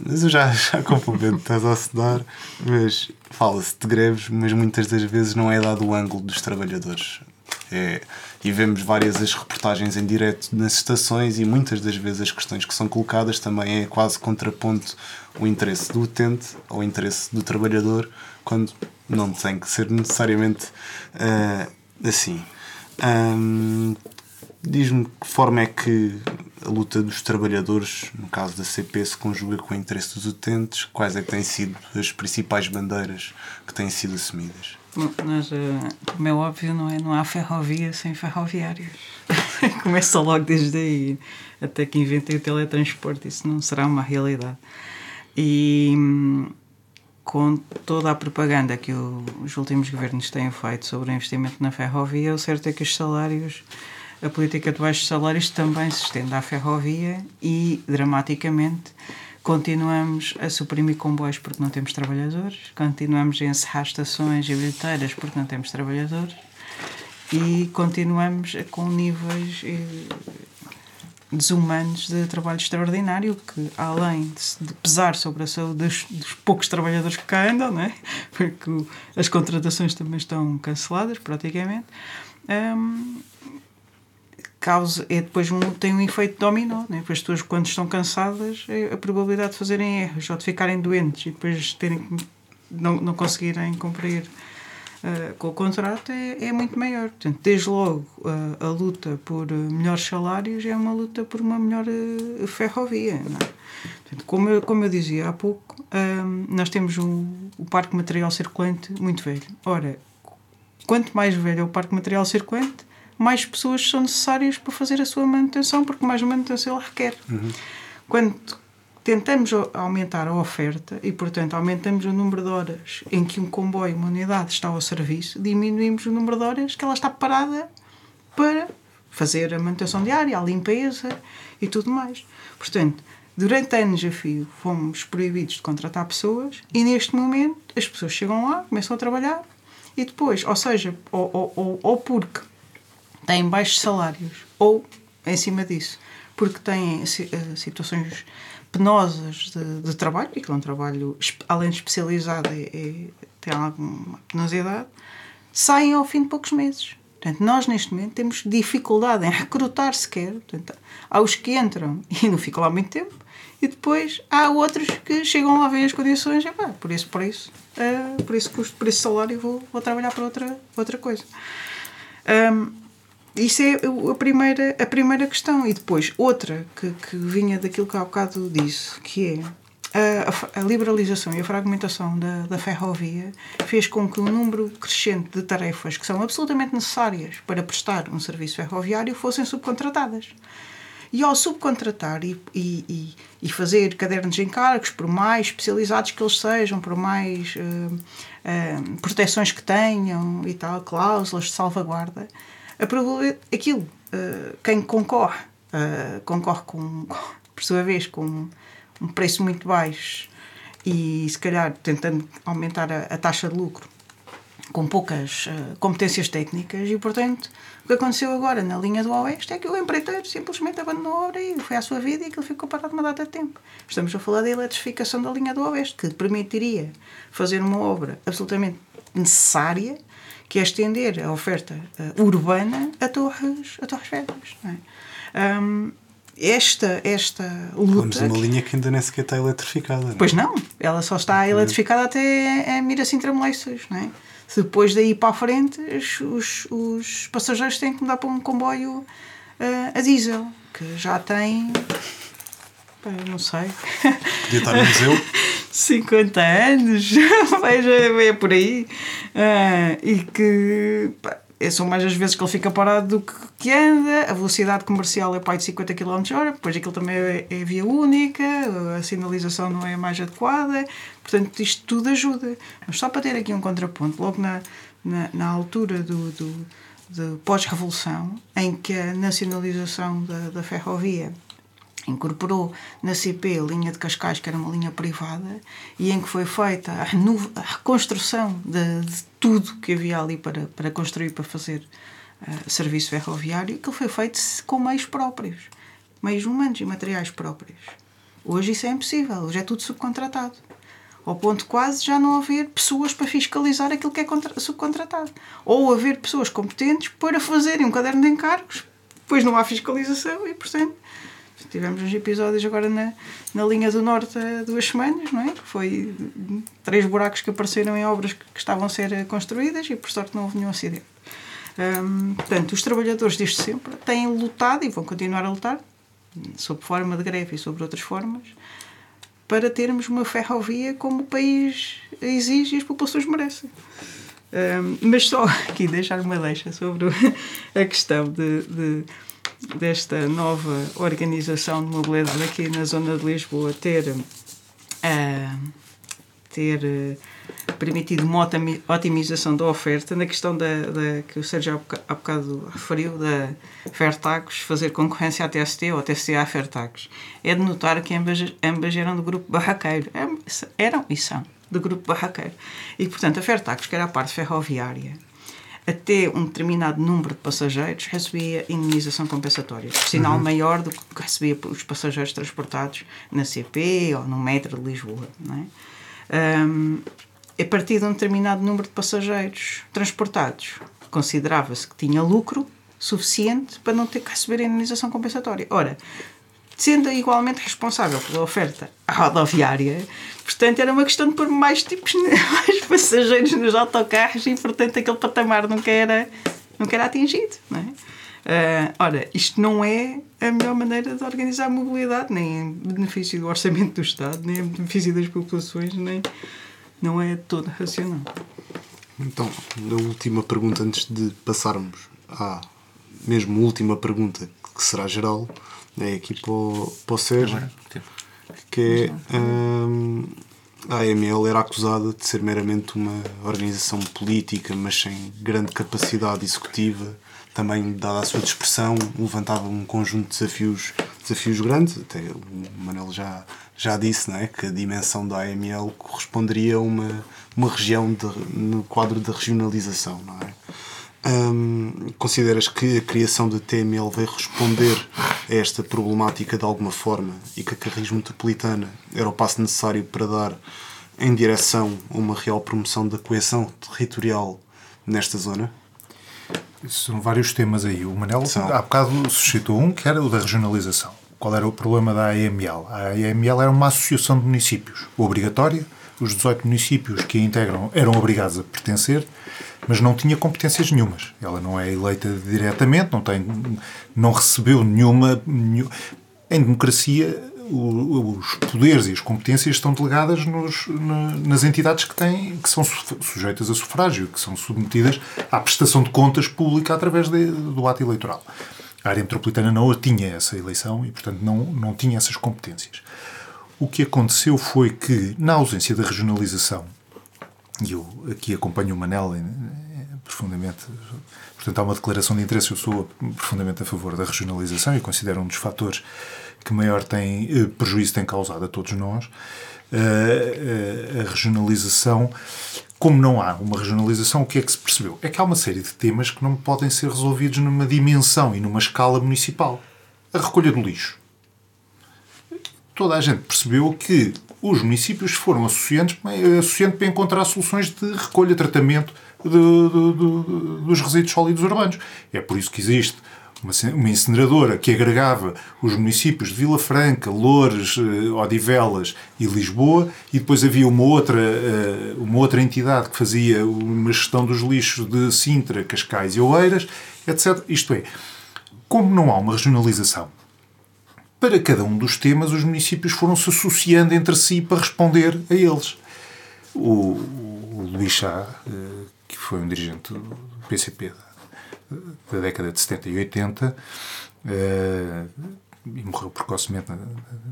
mas eu já, já complemento, estás a acedar, mas fala-se de greves, mas muitas das vezes não é dado o ângulo dos trabalhadores. É, e vemos várias as reportagens em direto nas estações e muitas das vezes as questões que são colocadas também é quase contraponto o interesse do utente ao interesse do trabalhador quando não tem que ser necessariamente uh, assim. Um, Diz-me que forma é que a luta dos trabalhadores, no caso da CP, se conjuga com o interesse dos utentes? Quais é que têm sido as principais bandeiras que têm sido assumidas?
Mas, eh, como é óbvio, não, é? não há ferrovia sem ferroviários. Começa logo desde aí, até que inventei o teletransporte, isso não será uma realidade. E com toda a propaganda que os últimos governos têm feito sobre o investimento na ferrovia, o certo é que os salários, a política de baixos salários também se estende à ferrovia e, dramaticamente, continuamos a suprimir comboios porque não temos trabalhadores, continuamos a encerrar estações e bilheteiras porque não temos trabalhadores e continuamos com níveis eh, desumanos de trabalho extraordinário que, além de, pesar sobre a saúde dos, dos, poucos trabalhadores que cá andam, né? porque as contratações também estão canceladas praticamente, um, causa, é depois tem um efeito dominó. Né? As pessoas, quando estão cansadas, é a probabilidade de fazerem erros ou de ficarem doentes e depois terem, não, não conseguirem cumprir uh, com o contrato é, é muito maior. Portanto, desde logo, uh, a luta por melhores salários é uma luta por uma melhor uh, ferrovia. É? Portanto, como, eu, como eu dizia há pouco, nós temos o parque material circulante muito velho. Ora, quanto mais velho é o parque material circulante, mais pessoas são necessárias para fazer a sua manutenção, porque mais manutenção ele requer. Uhum. Quando tentamos aumentar a oferta e, portanto, aumentamos o número de horas em que um comboio, uma unidade está ao serviço, diminuímos o número de horas que ela está parada para fazer a manutenção diária, a limpeza e tudo mais. Portanto, durante anos a fio fomos proibidos de contratar pessoas e neste momento as pessoas chegam lá, começam a trabalhar e depois, ou seja, ou, ou, ou, ou porque têm baixos salários ou em cima disso, porque têm uh, situações penosas de, de, trabalho, e que é um trabalho, além de especializado, é, é, tem alguma penosidade, saem ao fim de poucos meses. Portanto, nós neste momento temos dificuldade em recrutar sequer. Portanto, há os que entram e não ficam lá muito tempo, e depois há outros que chegam lá, veem as condições, e pá, por por isso, uh, por esse custo, por esse salário, vou, vou trabalhar para outra, outra coisa. Um, isso é a primeira, a primeira questão. E depois, outra que, que vinha daquilo que há bocado disse, que é a, a, liberalização e a fragmentação da, da ferrovia fez com que um número crescente de tarefas que são absolutamente necessárias para prestar um serviço ferroviário fossem subcontratadas. E ao subcontratar e, e, e fazer cadernos de encargos, por mais especializados que eles sejam, por mais uh, uh, proteções que tenham e tal, cláusulas de salvaguarda, a aquilo, uh, quem concorre, uh, concorre com, por sua vez, com um preço muito baixo e se calhar tentando aumentar a, a taxa de lucro com poucas uh, competências técnicas e, portanto, o que aconteceu agora na linha do Oeste é que o empreiteiro simplesmente abandonou a obra e foi à sua vida e aquilo ficou parado uma data de tempo. Estamos a falar da eletrificação da linha do Oeste, que permitiria fazer uma obra absolutamente necessária que é estender a oferta uh, urbana a Torres, a torres Vedras. É? Um, esta, esta luta.
Uma linha que ainda nem sequer está eletrificada. Não é?
Pois não, ela só está eletrificada até a Mira Sintra não é? Depois daí para a frente, os, os passageiros têm que mudar para um comboio uh, a diesel, que já tem. não sei.
Podia estar no museu.
50 anos, veja, é por aí. Uh, e que pá, é são mais as vezes que ele fica parado do que, que anda, a velocidade comercial é pai de 50 km h depois aquilo também é, é, via única, a sinalização não é mais adequada, portanto isto tudo ajuda. Mas só para ter aqui um contraponto, logo na, na, na altura do, do, do pós-revolução, em que a nacionalização da, da ferrovia incorporou na CP a linha de Cascais, que era uma linha privada, e em que foi feita a, a reconstrução de, de, tudo que havia ali para, para construir, para fazer uh, serviço ferroviário, que foi feito com meios próprios, meios humanos e materiais próprios. Hoje isso é impossível, hoje é tudo subcontratado. Ao ponto quase já não haver pessoas para fiscalizar aquilo que é subcontratado. Ou haver pessoas competentes para fazerem um caderno de encargos, depois não há fiscalização e, portanto, Tivemos uns episódios agora na, na linha do Norte há duas semanas, não é? Foi três buracos que apareceram em obras que, que estavam a ser construídas e por sorte não houve nenhum acidente. Hum, portanto, os trabalhadores desde sempre têm lutado e vão continuar a lutar, sob forma de greve e sobre outras formas, para termos uma ferrovia como o país exige e as populações merecem. Mas só aqui deixar uma deixa sobre a questão de, de desta nova organização de mobilidade aqui na zona de Lisboa ter, uh, ter uh, permitido uma otimização da oferta na questão da, da que o Sérgio há bocado referiu, da Fertagos fazer concorrência à TST ou a TST à Fertagos. É de notar que ambas, ambas eram do grupo barraqueiro. Eram e são do grupo barraqueiro. E, portanto, a Fertagos, que era a parte ferroviária, até um determinado número de passageiros recebia indenização compensatória, sinal uhum. maior do que recebia os passageiros transportados na CP ou no metro de Lisboa. Não é? Um, a partir de um determinado número de passageiros transportados, considerava-se que tinha lucro suficiente para não ter que receber a indenização compensatória. Ora, sendo igualmente responsável pela oferta rodoviária, portanto era uma questão de pôr mais tipos, mais passageiros nos autocarros e portanto aquele patamar nunca era, nunca era atingido. Não é? Uh, ora, isto não é a melhor maneira de organizar a mobilidade, nem em benefício do orçamento do Estado, nem em benefício das populações, nem não é todo racional.
Então, a última pergunta antes de passarmos à mesmo última pergunta, que será geral, é aqui para o, Sérgio, que é hum, a AML era acusada de ser meramente uma organização política, mas sem grande capacidade executiva, também dada a sua dispersão, levantava um conjunto de desafios, desafios grandes, até o Manel já, já disse não é, que a dimensão da AML corresponderia a uma, uma região de, no quadro da regionalização. Não é? Hum, consideras que a criação da TML veio responder a esta problemática de alguma forma e que a Carris Metropolitana era o passo necessário para dar em direção a uma real promoção da coesão territorial nesta zona?
São vários temas aí. O Manel São. há bocado suscitou um que era o da regionalização. Qual era o problema da AML? A AML era uma associação de municípios obrigatória. Os 18 municípios que a integram eram obrigados a pertencer mas não tinha competências nenhumas. Ela não é eleita diretamente, não, tem, não recebeu nenhuma. Nenhum, em democracia, os poderes e as competências estão delegadas nos, nas entidades que, têm, que são sujeitas a sufrágio, que são submetidas à prestação de contas pública através de, do ato eleitoral. A área metropolitana não tinha essa eleição e, portanto, não, não tinha essas competências. O que aconteceu foi que, na ausência da regionalização e eu aqui acompanho o Manel profundamente. Portanto, há uma declaração de interesse. Eu sou profundamente a favor da regionalização e considero um dos fatores que maior tem, eh, prejuízo tem causado a todos nós. Uh, uh, a regionalização, como não há uma regionalização, o que é que se percebeu? É que há uma série de temas que não podem ser resolvidos numa dimensão e numa escala municipal. A recolha do lixo. Toda a gente percebeu que os municípios foram associando para encontrar soluções de recolha, tratamento de, de, de, dos resíduos sólidos urbanos. É por isso que existe uma, uma incineradora que agregava os municípios de Vila Franca, Loures, eh, Odivelas e Lisboa, e depois havia uma outra, eh, uma outra entidade que fazia uma gestão dos lixos de Sintra, Cascais e Oeiras, etc. Isto é, como não há uma regionalização para cada um dos temas, os municípios foram-se associando entre si para responder a eles. O, o Luís Chá, eh, que foi um dirigente do PCP da, década de 70 e 80, eh, e morreu precocemente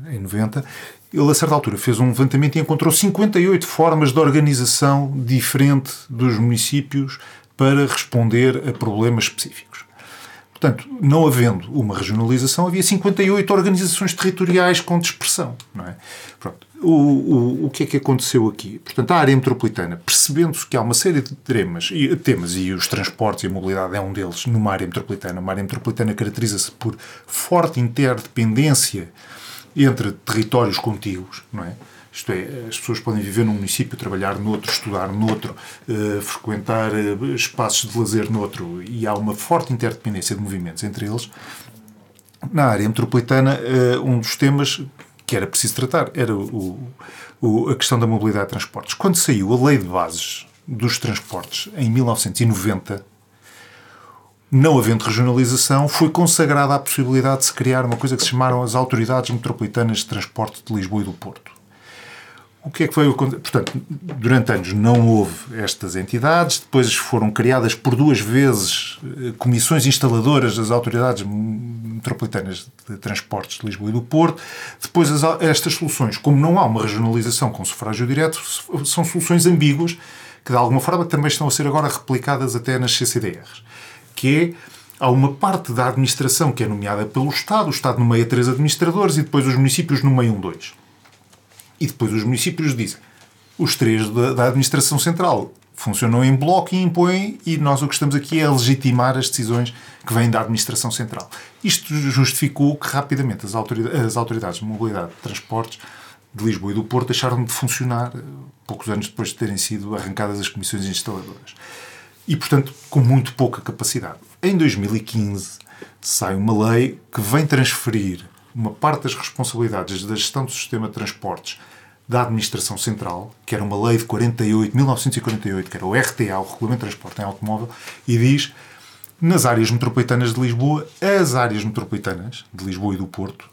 em 90, ele a certa altura fez um levantamento e encontrou 58 formas de organização diferente dos municípios para responder a problemas específicos. Portanto, não havendo uma regionalização, havia 58 organizações territoriais com dispersão. Não é? Pronto. O, o, o que é que aconteceu aqui? Portanto, a área metropolitana, percebendo-se que há uma série de temas e, temas, e os transportes e a mobilidade é um deles, numa área metropolitana, uma área metropolitana caracteriza-se por forte interdependência entre territórios contíguos, não é? Isto é, as pessoas podem viver num município, trabalhar noutro, estudar noutro, uh, frequentar uh, espaços de lazer noutro, e há uma forte interdependência de movimentos entre eles. Na área metropolitana, uh, um dos temas que era preciso tratar era o, o, a questão da mobilidade de transportes. Quando saiu a Lei de Bases dos Transportes, em 1990, não havendo regionalização, foi consagrada a possibilidade de se criar uma coisa que se chamaram as Autoridades Metropolitanas de Transporte de Lisboa e do Porto. O que é que foi Portanto, durante anos não houve estas entidades, depois foram criadas por duas vezes eh, comissões instaladoras das autoridades metropolitanas de transportes de Lisboa e do Porto. Depois, as, estas soluções, como não há uma regionalização com sufrágio direto, são soluções ambíguas que, de alguma forma, também estão a ser agora replicadas até nas CCDRs, que é há uma parte da administração que é nomeada pelo Estado, o Estado nomeia três administradores e depois os municípios nomeiam dois. E depois os municípios dizem, os três da, da administração central funcionam em bloco e impõem, e nós o que estamos aqui é legitimar as decisões que vêm da administração central. Isto justificou que rapidamente as autoridades, as autoridades de mobilidade de transportes de Lisboa e do Porto deixaram de funcionar eh, poucos anos depois de terem sido arrancadas as comissões instaladoras. E, portanto, com muito pouca capacidade. Em 2015 sai uma lei que vem transferir uma parte das responsabilidades da gestão do sistema de transportes da Administração Central, que era uma lei de 48, 1948, que era o RTA, o Regulamento de Transporte em Automóvel, e diz nas áreas metropolitanas de Lisboa, as áreas metropolitanas de Lisboa e do Porto,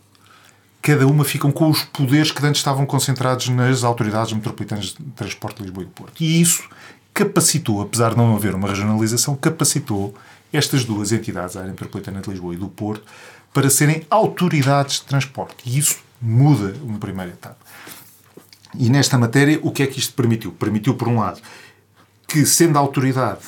cada uma ficam com os poderes que antes estavam concentrados nas autoridades metropolitanas de transporte de Lisboa e do Porto. E isso capacitou, apesar de não haver uma regionalização, capacitou estas duas entidades, a área metropolitana de Lisboa e do Porto, para serem autoridades de transporte. E isso muda uma primeira etapa. E nesta matéria, o que é que isto permitiu? Permitiu, por um lado, que, sendo a autoridade,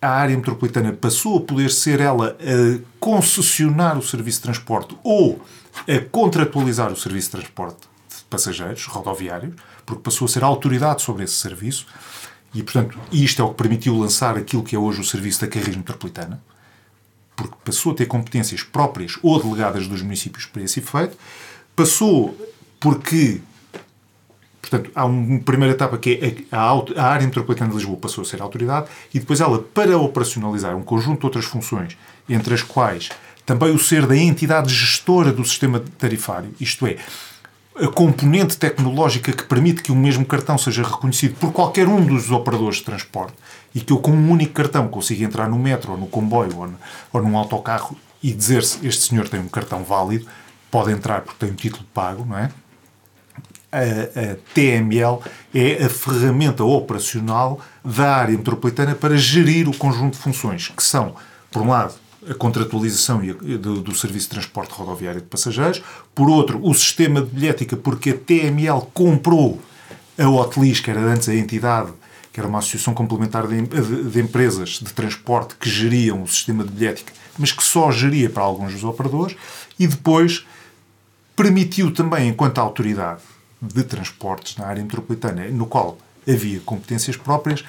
a área metropolitana passou a poder ser ela a concessionar o serviço de transporte ou a contratualizar o serviço de transporte de passageiros rodoviários, porque passou a ser a autoridade sobre esse serviço. E, portanto, isto é o que permitiu lançar aquilo que é hoje o serviço da Carris Metropolitana, porque passou a ter competências próprias ou delegadas dos municípios para esse efeito. Passou porque Portanto, há uma primeira etapa que é a, área metropolitana de Lisboa passou a ser a autoridade e depois ela, para operacionalizar um conjunto de outras funções, entre as quais também o ser da entidade gestora do sistema tarifário, isto é, a componente tecnológica que permite que o mesmo cartão seja reconhecido por qualquer um dos operadores de transporte e que eu, com um único cartão, consiga entrar no metro ou no comboio ou, no, ou num autocarro e dizer-se este senhor tem um cartão válido, pode entrar porque tem um título pago, não é? A, a TML é a ferramenta operacional da área metropolitana para gerir o conjunto de funções, que são, por um lado, a contratualização do, serviço de transporte rodoviário de passageiros, por outro, o sistema de bilhética, porque a TML comprou a Hotlis, que era antes a entidade, que era uma associação complementar de, de, de, empresas de transporte que geriam o sistema de bilhética, mas que só geria para alguns dos operadores, e depois permitiu também, enquanto autoridade de transportes na área metropolitana, no qual havia competências próprias,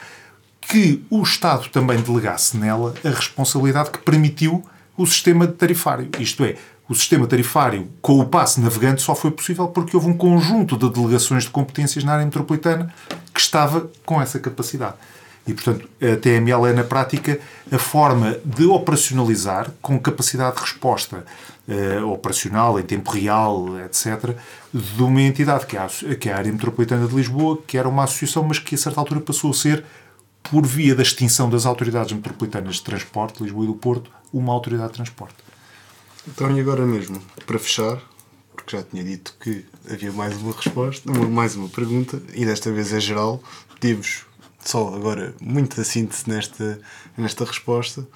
que o Estado também delegasse nela a responsabilidade que permitiu o sistema tarifário. Isto é, o sistema tarifário com o passe navegante só foi possível porque houve um conjunto de delegações de competências na área metropolitana que estava com essa capacidade. E, portanto, a TML é, na prática, a forma de operacionalizar com capacidade de resposta uh, operacional, em tempo real, etc., de uma entidade que é, a, que é a Área Metropolitana de Lisboa, que era uma associação, mas que a certa altura passou a ser, por via da extinção das autoridades metropolitanas de transporte, Lisboa e do Porto, uma autoridade de transporte.
Então, e agora mesmo, para fechar, porque já tinha dito que havia mais uma resposta, mais uma pergunta, e desta vez é geral, pedimos só agora muita síntese nesta, nesta resposta.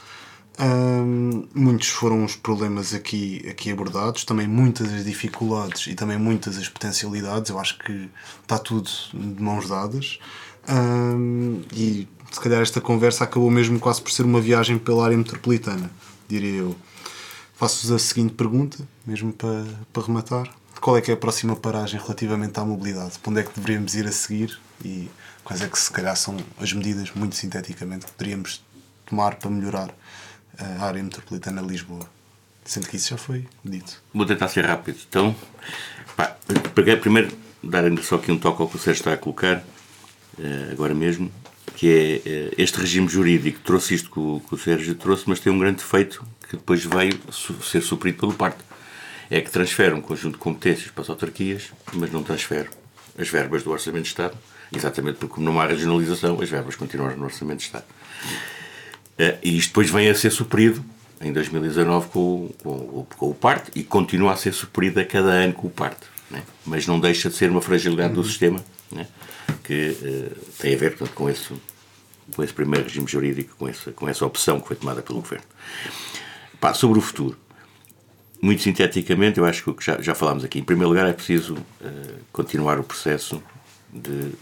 Muitos foram os problemas aqui, aqui abordados, também muitas as dificuldades e também muitas as potencialidades. Eu acho que está tudo de mãos dadas. E se calhar esta conversa acabou mesmo quase por ser uma viagem pela área metropolitana, diria eu. Faço-vos a seguinte pergunta, mesmo para, para rematar: qual é que é a próxima paragem relativamente à mobilidade? Para onde é que deveríamos ir a seguir e quais é que se calhar são as medidas, muito sinteticamente, que poderíamos tomar para melhorar a área metropolitana de Lisboa. Sendo que isso já foi dito.
Vou tentar ser rápido. Então, pá, primeiro dar ainda só aqui um toque ao que o Sérgio está a colocar, eh, agora mesmo, que é eh, este regime jurídico trouxe isto que o, que o Sérgio trouxe, mas tem um grande defeito que depois veio ser suprido pelo parte. É que transfere um conjunto de competências para as autarquias, mas não transfere as verbas do Orçamento de Estado, exatamente porque, como não há regionalização, as verbas continuam no Orçamento de Estado. Eh, e isto depois vem a ser suprido em 2019 com, com, com o parte e continua a ser suprido a cada ano com o parte. Né? Mas não deixa de ser uma fragilidade do uhum. sistema né? que uh, tem a ver portanto, com, esse, com esse primeiro regime jurídico, com essa, com essa opção que foi tomada pelo Governo. Pá, sobre o futuro. Muito sinteticamente, eu acho que já, já falámos aqui. Em primeiro lugar, é preciso uh, continuar o processo de uh,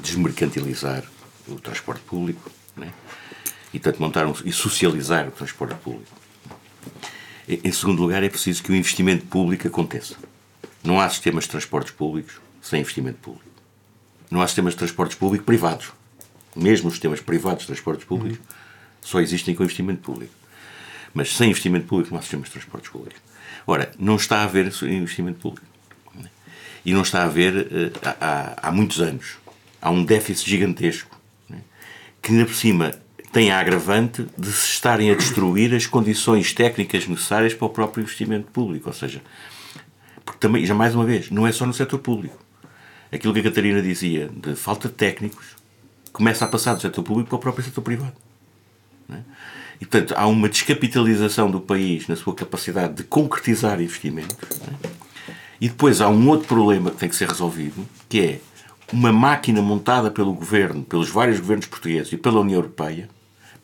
desmercantilizar o transporte público né? e, portanto, montar um, e socializar o transporte público. Em, em segundo lugar, é preciso que o investimento público aconteça. Não há sistemas de transportes públicos sem investimento público. Não há sistemas de transportes públicos privados. Mesmo os sistemas privados de transportes públicos uhum. só existem com investimento público. Mas sem investimento público não há sistemas de transportes públicos. Ora, não está a haver investimento público. E não está a haver uh, há, há, muitos anos. Há um déficit gigantesco né? que, ainda por cima, tem a agravante de se estarem a destruir as condições técnicas necessárias para o próprio investimento público. Ou seja, porque também, já mais uma vez, não é só no setor público. Aquilo que a Catarina dizia de falta de técnicos começa a passar do setor público para o próprio setor privado. É? E, portanto, há uma descapitalização do país na sua capacidade de concretizar investimentos. É? E depois há um outro problema que tem que ser resolvido, que é uma máquina montada pelo governo, pelos vários governos portugueses e pela União Europeia,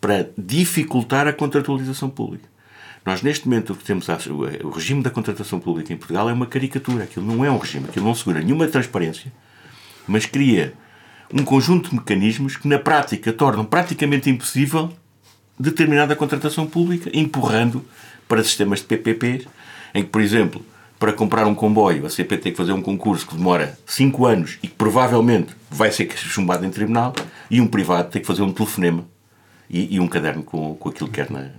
para dificultar a contratualização pública. Nós, neste momento, o que temos, o regime da contratação pública em Portugal é uma caricatura. Aquilo não é um regime, aquilo não segura nenhuma transparência, mas cria um conjunto de mecanismos que, na prática, tornam praticamente impossível determinada contratação pública, empurrando para sistemas de PPPs, em que, por exemplo, para comprar um comboio, a CP tem que fazer um concurso que demora 5 anos e que provavelmente vai ser chumbado em tribunal, e um privado tem que fazer um telefonema e, e um caderno com, com aquilo que quer na,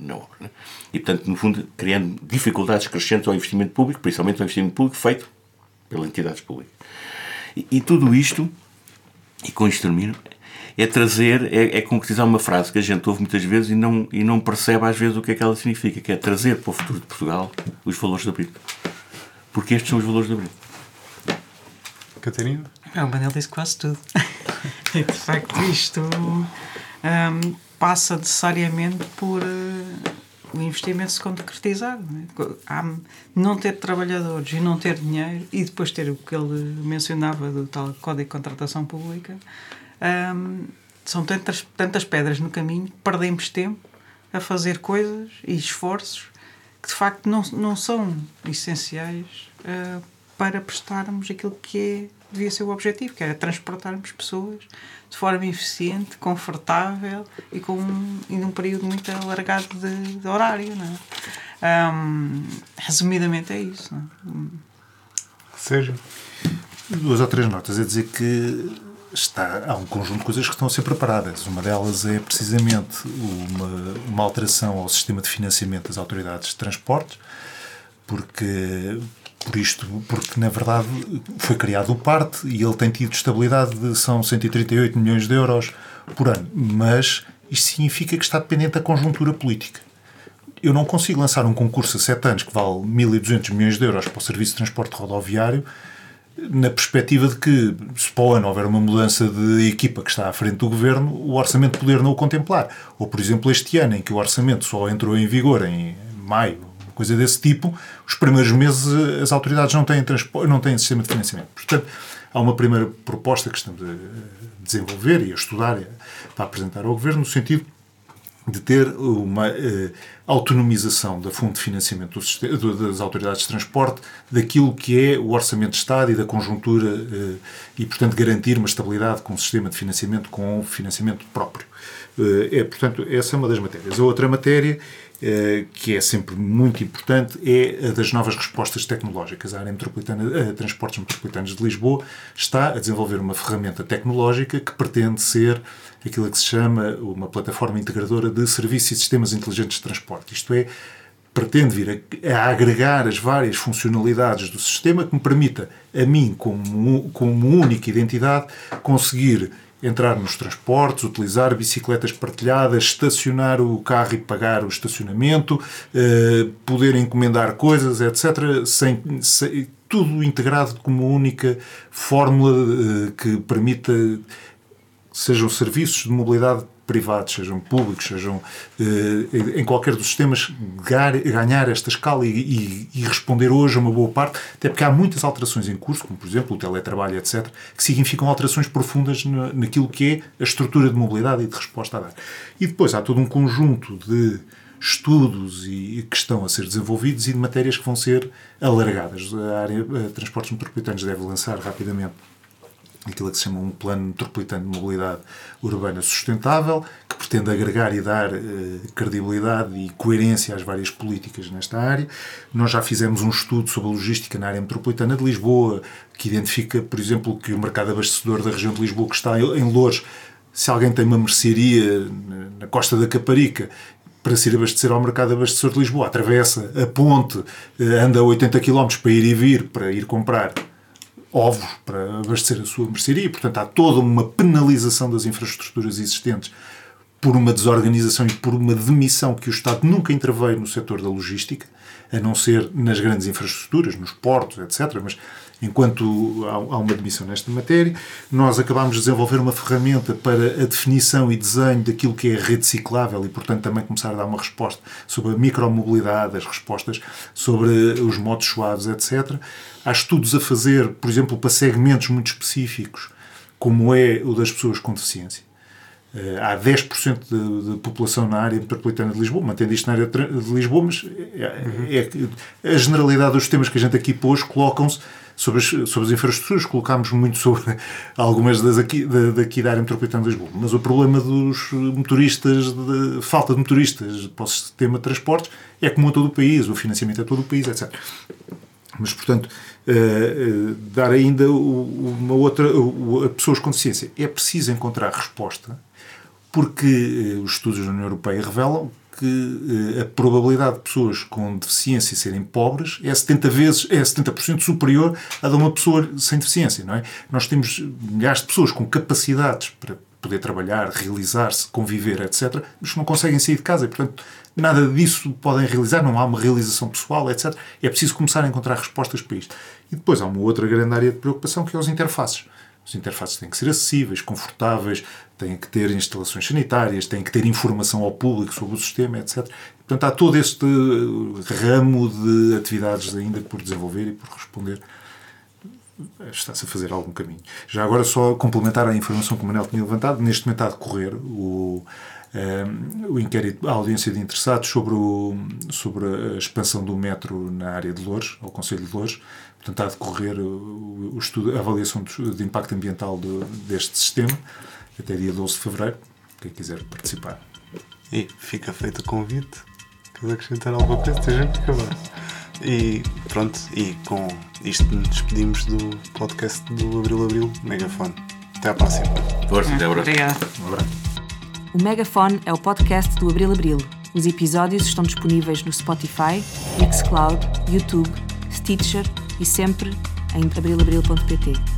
na obra. Né? E, portanto, no fundo, criando dificuldades crescentes ao investimento público, principalmente ao investimento público feito pelas entidades públicas. E, e tudo isto, e com isto termino, é trazer, é, é, concretizar uma frase que a gente ouve muitas vezes e não, e não percebe às vezes o que é que ela significa, que é trazer para o futuro de Portugal os valores da Abril. Porque estes são os valores da Abril.
Catarina?
É, o Manel disse quase tudo. e de facto isto um, passa necessariamente por uh, o investimento se concretizar. Não, é? Há, não ter trabalhadores e não ter dinheiro e depois ter o que ele mencionava do tal Código de Contratação Pública, são tantas, tantas pedras no caminho, perdemos tempo a fazer coisas e esforços que de facto não, não são essenciais uh, para prestarmos aquilo que é, devia ser o objetivo, que era transportarmos pessoas de forma eficiente, confortável e com e num período muito alargado de, de horário. Não é? um, resumidamente é isso. Não
é? Seja.
Duas ou três notas. É dizer que está, há um conjunto de coisas que estão a ser preparadas. Uma delas é precisamente uma, uma alteração ao sistema de financiamento das autoridades de transportes, porque por isto, porque na verdade foi criado o PARTE e ele tem tido estabilidade de são 138 milhões de euros por ano, mas isto significa que está dependente da conjuntura política. Eu não consigo lançar um concurso a 7 anos que vale 1.200 milhões de euros para o serviço de transporte rodoviário na perspectiva de que, se para o ano houver uma mudança de equipa que está à frente do governo, o orçamento poder não o contemplar. Ou, por exemplo, este ano, em que o orçamento só entrou em vigor em maio, coisa desse tipo, os primeiros meses as autoridades não têm, não têm sistema de financiamento. Portanto, há uma primeira proposta que estamos a desenvolver e a estudar para apresentar ao governo, no sentido de ter uma uh, autonomização da fonte de financiamento do, das autoridades de transporte daquilo que é o orçamento de Estado e da conjuntura uh, e, portanto, garantir uma estabilidade com o sistema de financiamento com financiamento próprio. Uh, é, portanto, essa é uma das matérias. A outra matéria que é sempre muito importante, é a das novas respostas tecnológicas. A área metropolitana, a Transportes Metropolitanos de Lisboa está a desenvolver uma ferramenta tecnológica que pretende ser aquilo que se chama uma plataforma integradora de serviços e sistemas inteligentes de transporte. Isto é, pretende vir a, a, agregar as várias funcionalidades do sistema que me permita, a mim, como, como única identidade, conseguir entrar nos transportes, utilizar bicicletas partilhadas, estacionar o carro e pagar o estacionamento, eh, poder encomendar coisas, etc., sem, sem, tudo integrado como uma única fórmula eh, que permita sejam serviços de mobilidade privados, sejam públicos, sejam eh, em qualquer dos sistemas, ganhar esta escala e, e, e, responder hoje a uma boa parte, até porque há muitas alterações em curso, como por exemplo o teletrabalho, etc., que significam alterações profundas na, naquilo que é a estrutura de mobilidade e de resposta a dar. E depois há todo um conjunto de estudos e, que estão a ser desenvolvidos e de matérias que vão ser alargadas. A área a Transportes Metropolitanos deve lançar rapidamente aquilo que se chama um plano metropolitano de mobilidade urbana sustentável, que pretende agregar e dar eh, credibilidade e coerência às várias políticas nesta área. Nós já fizemos um estudo sobre a logística na área metropolitana de Lisboa, que identifica, por exemplo, que o mercado abastecedor da região de Lisboa, que está em Louros, se alguém tem uma mercearia na costa da Caparica para se ir abastecer ao mercado abastecedor de Lisboa, atravessa a ponte, eh, anda 80 km para ir e vir, para ir comprar ovos para abastecer a sua mercearia. Portanto, há toda uma penalização das infraestruturas existentes por uma desorganização e por uma demissão que o Estado nunca interveio no setor da logística, a não ser nas grandes infraestruturas, nos portos, etc. Mas enquanto há uma demissão nesta matéria, nós acabámos de desenvolver uma ferramenta para a definição e desenho daquilo que é rede ciclável e, portanto, também começar a dar uma resposta sobre a micromobilidade, as respostas sobre os modos suaves, etc. Há estudos a fazer, por exemplo, para segmentos muito específicos, como é o das pessoas com deficiência. Eh, há 10% de, de população na área metropolitana de Lisboa, mantendo isto na área de Lisboa, mas é, é, a generalidade dos temas que a gente aqui pôs colocam-se sobre as, sobre as infraestruturas, colocámos muito sobre algumas das aqui, da, daqui da área metropolitana de Lisboa. Mas o problema dos motoristas, de, falta de motoristas para o sistema de transportes, é comum a todo o país, o financiamento é todo o país, etc. Mas, portanto, uh, uh, dar ainda uma outra. Uh, a pessoas com deficiência. É preciso encontrar resposta, porque os estudos da União Europeia revelam que a probabilidade de pessoas com deficiência serem pobres é 70 vezes, é 70% superior à de uma pessoa sem deficiência, não é? Nós temos milhares de pessoas com capacidades para poder trabalhar, realizar-se, conviver, etc., mas que não conseguem sair de casa e, portanto, nada disso podem realizar, não há uma realização pessoal, etc. É preciso começar a encontrar respostas para isto. E depois há uma outra grande área de preocupação que é os interfaces. Os interfaces têm que ser acessíveis, confortáveis, têm que ter instalações sanitárias, têm que ter informação ao público sobre o sistema, etc. Portanto, há todo este ramo de atividades ainda por desenvolver e por responder está-se a fazer algum caminho. Já agora, só complementar a informação que o Manel tinha levantado, neste momento está a decorrer o, um, eh, o inquérito, a audiência de interessados sobre, o, sobre a expansão do metro na área de Louros, ao Conselho de Louros. Portanto, está a decorrer o, o estudo, a avaliação de, de impacto ambiental do, deste sistema, até dia 12 de fevereiro, quem quiser participar.
E fica feito o convite. Queres acrescentar alguma coisa? Tem gente que acabar. E pronto, e com isto nos despedimos do podcast do Abril Abril Megafone. Até à próxima.
Força, até
Obrigada.
Um abraço.
O Megafone é o podcast do Abril Abril. Os episódios estão disponíveis no Spotify, Mixcloud, YouTube, Stitcher e sempre em abrilabril.pt.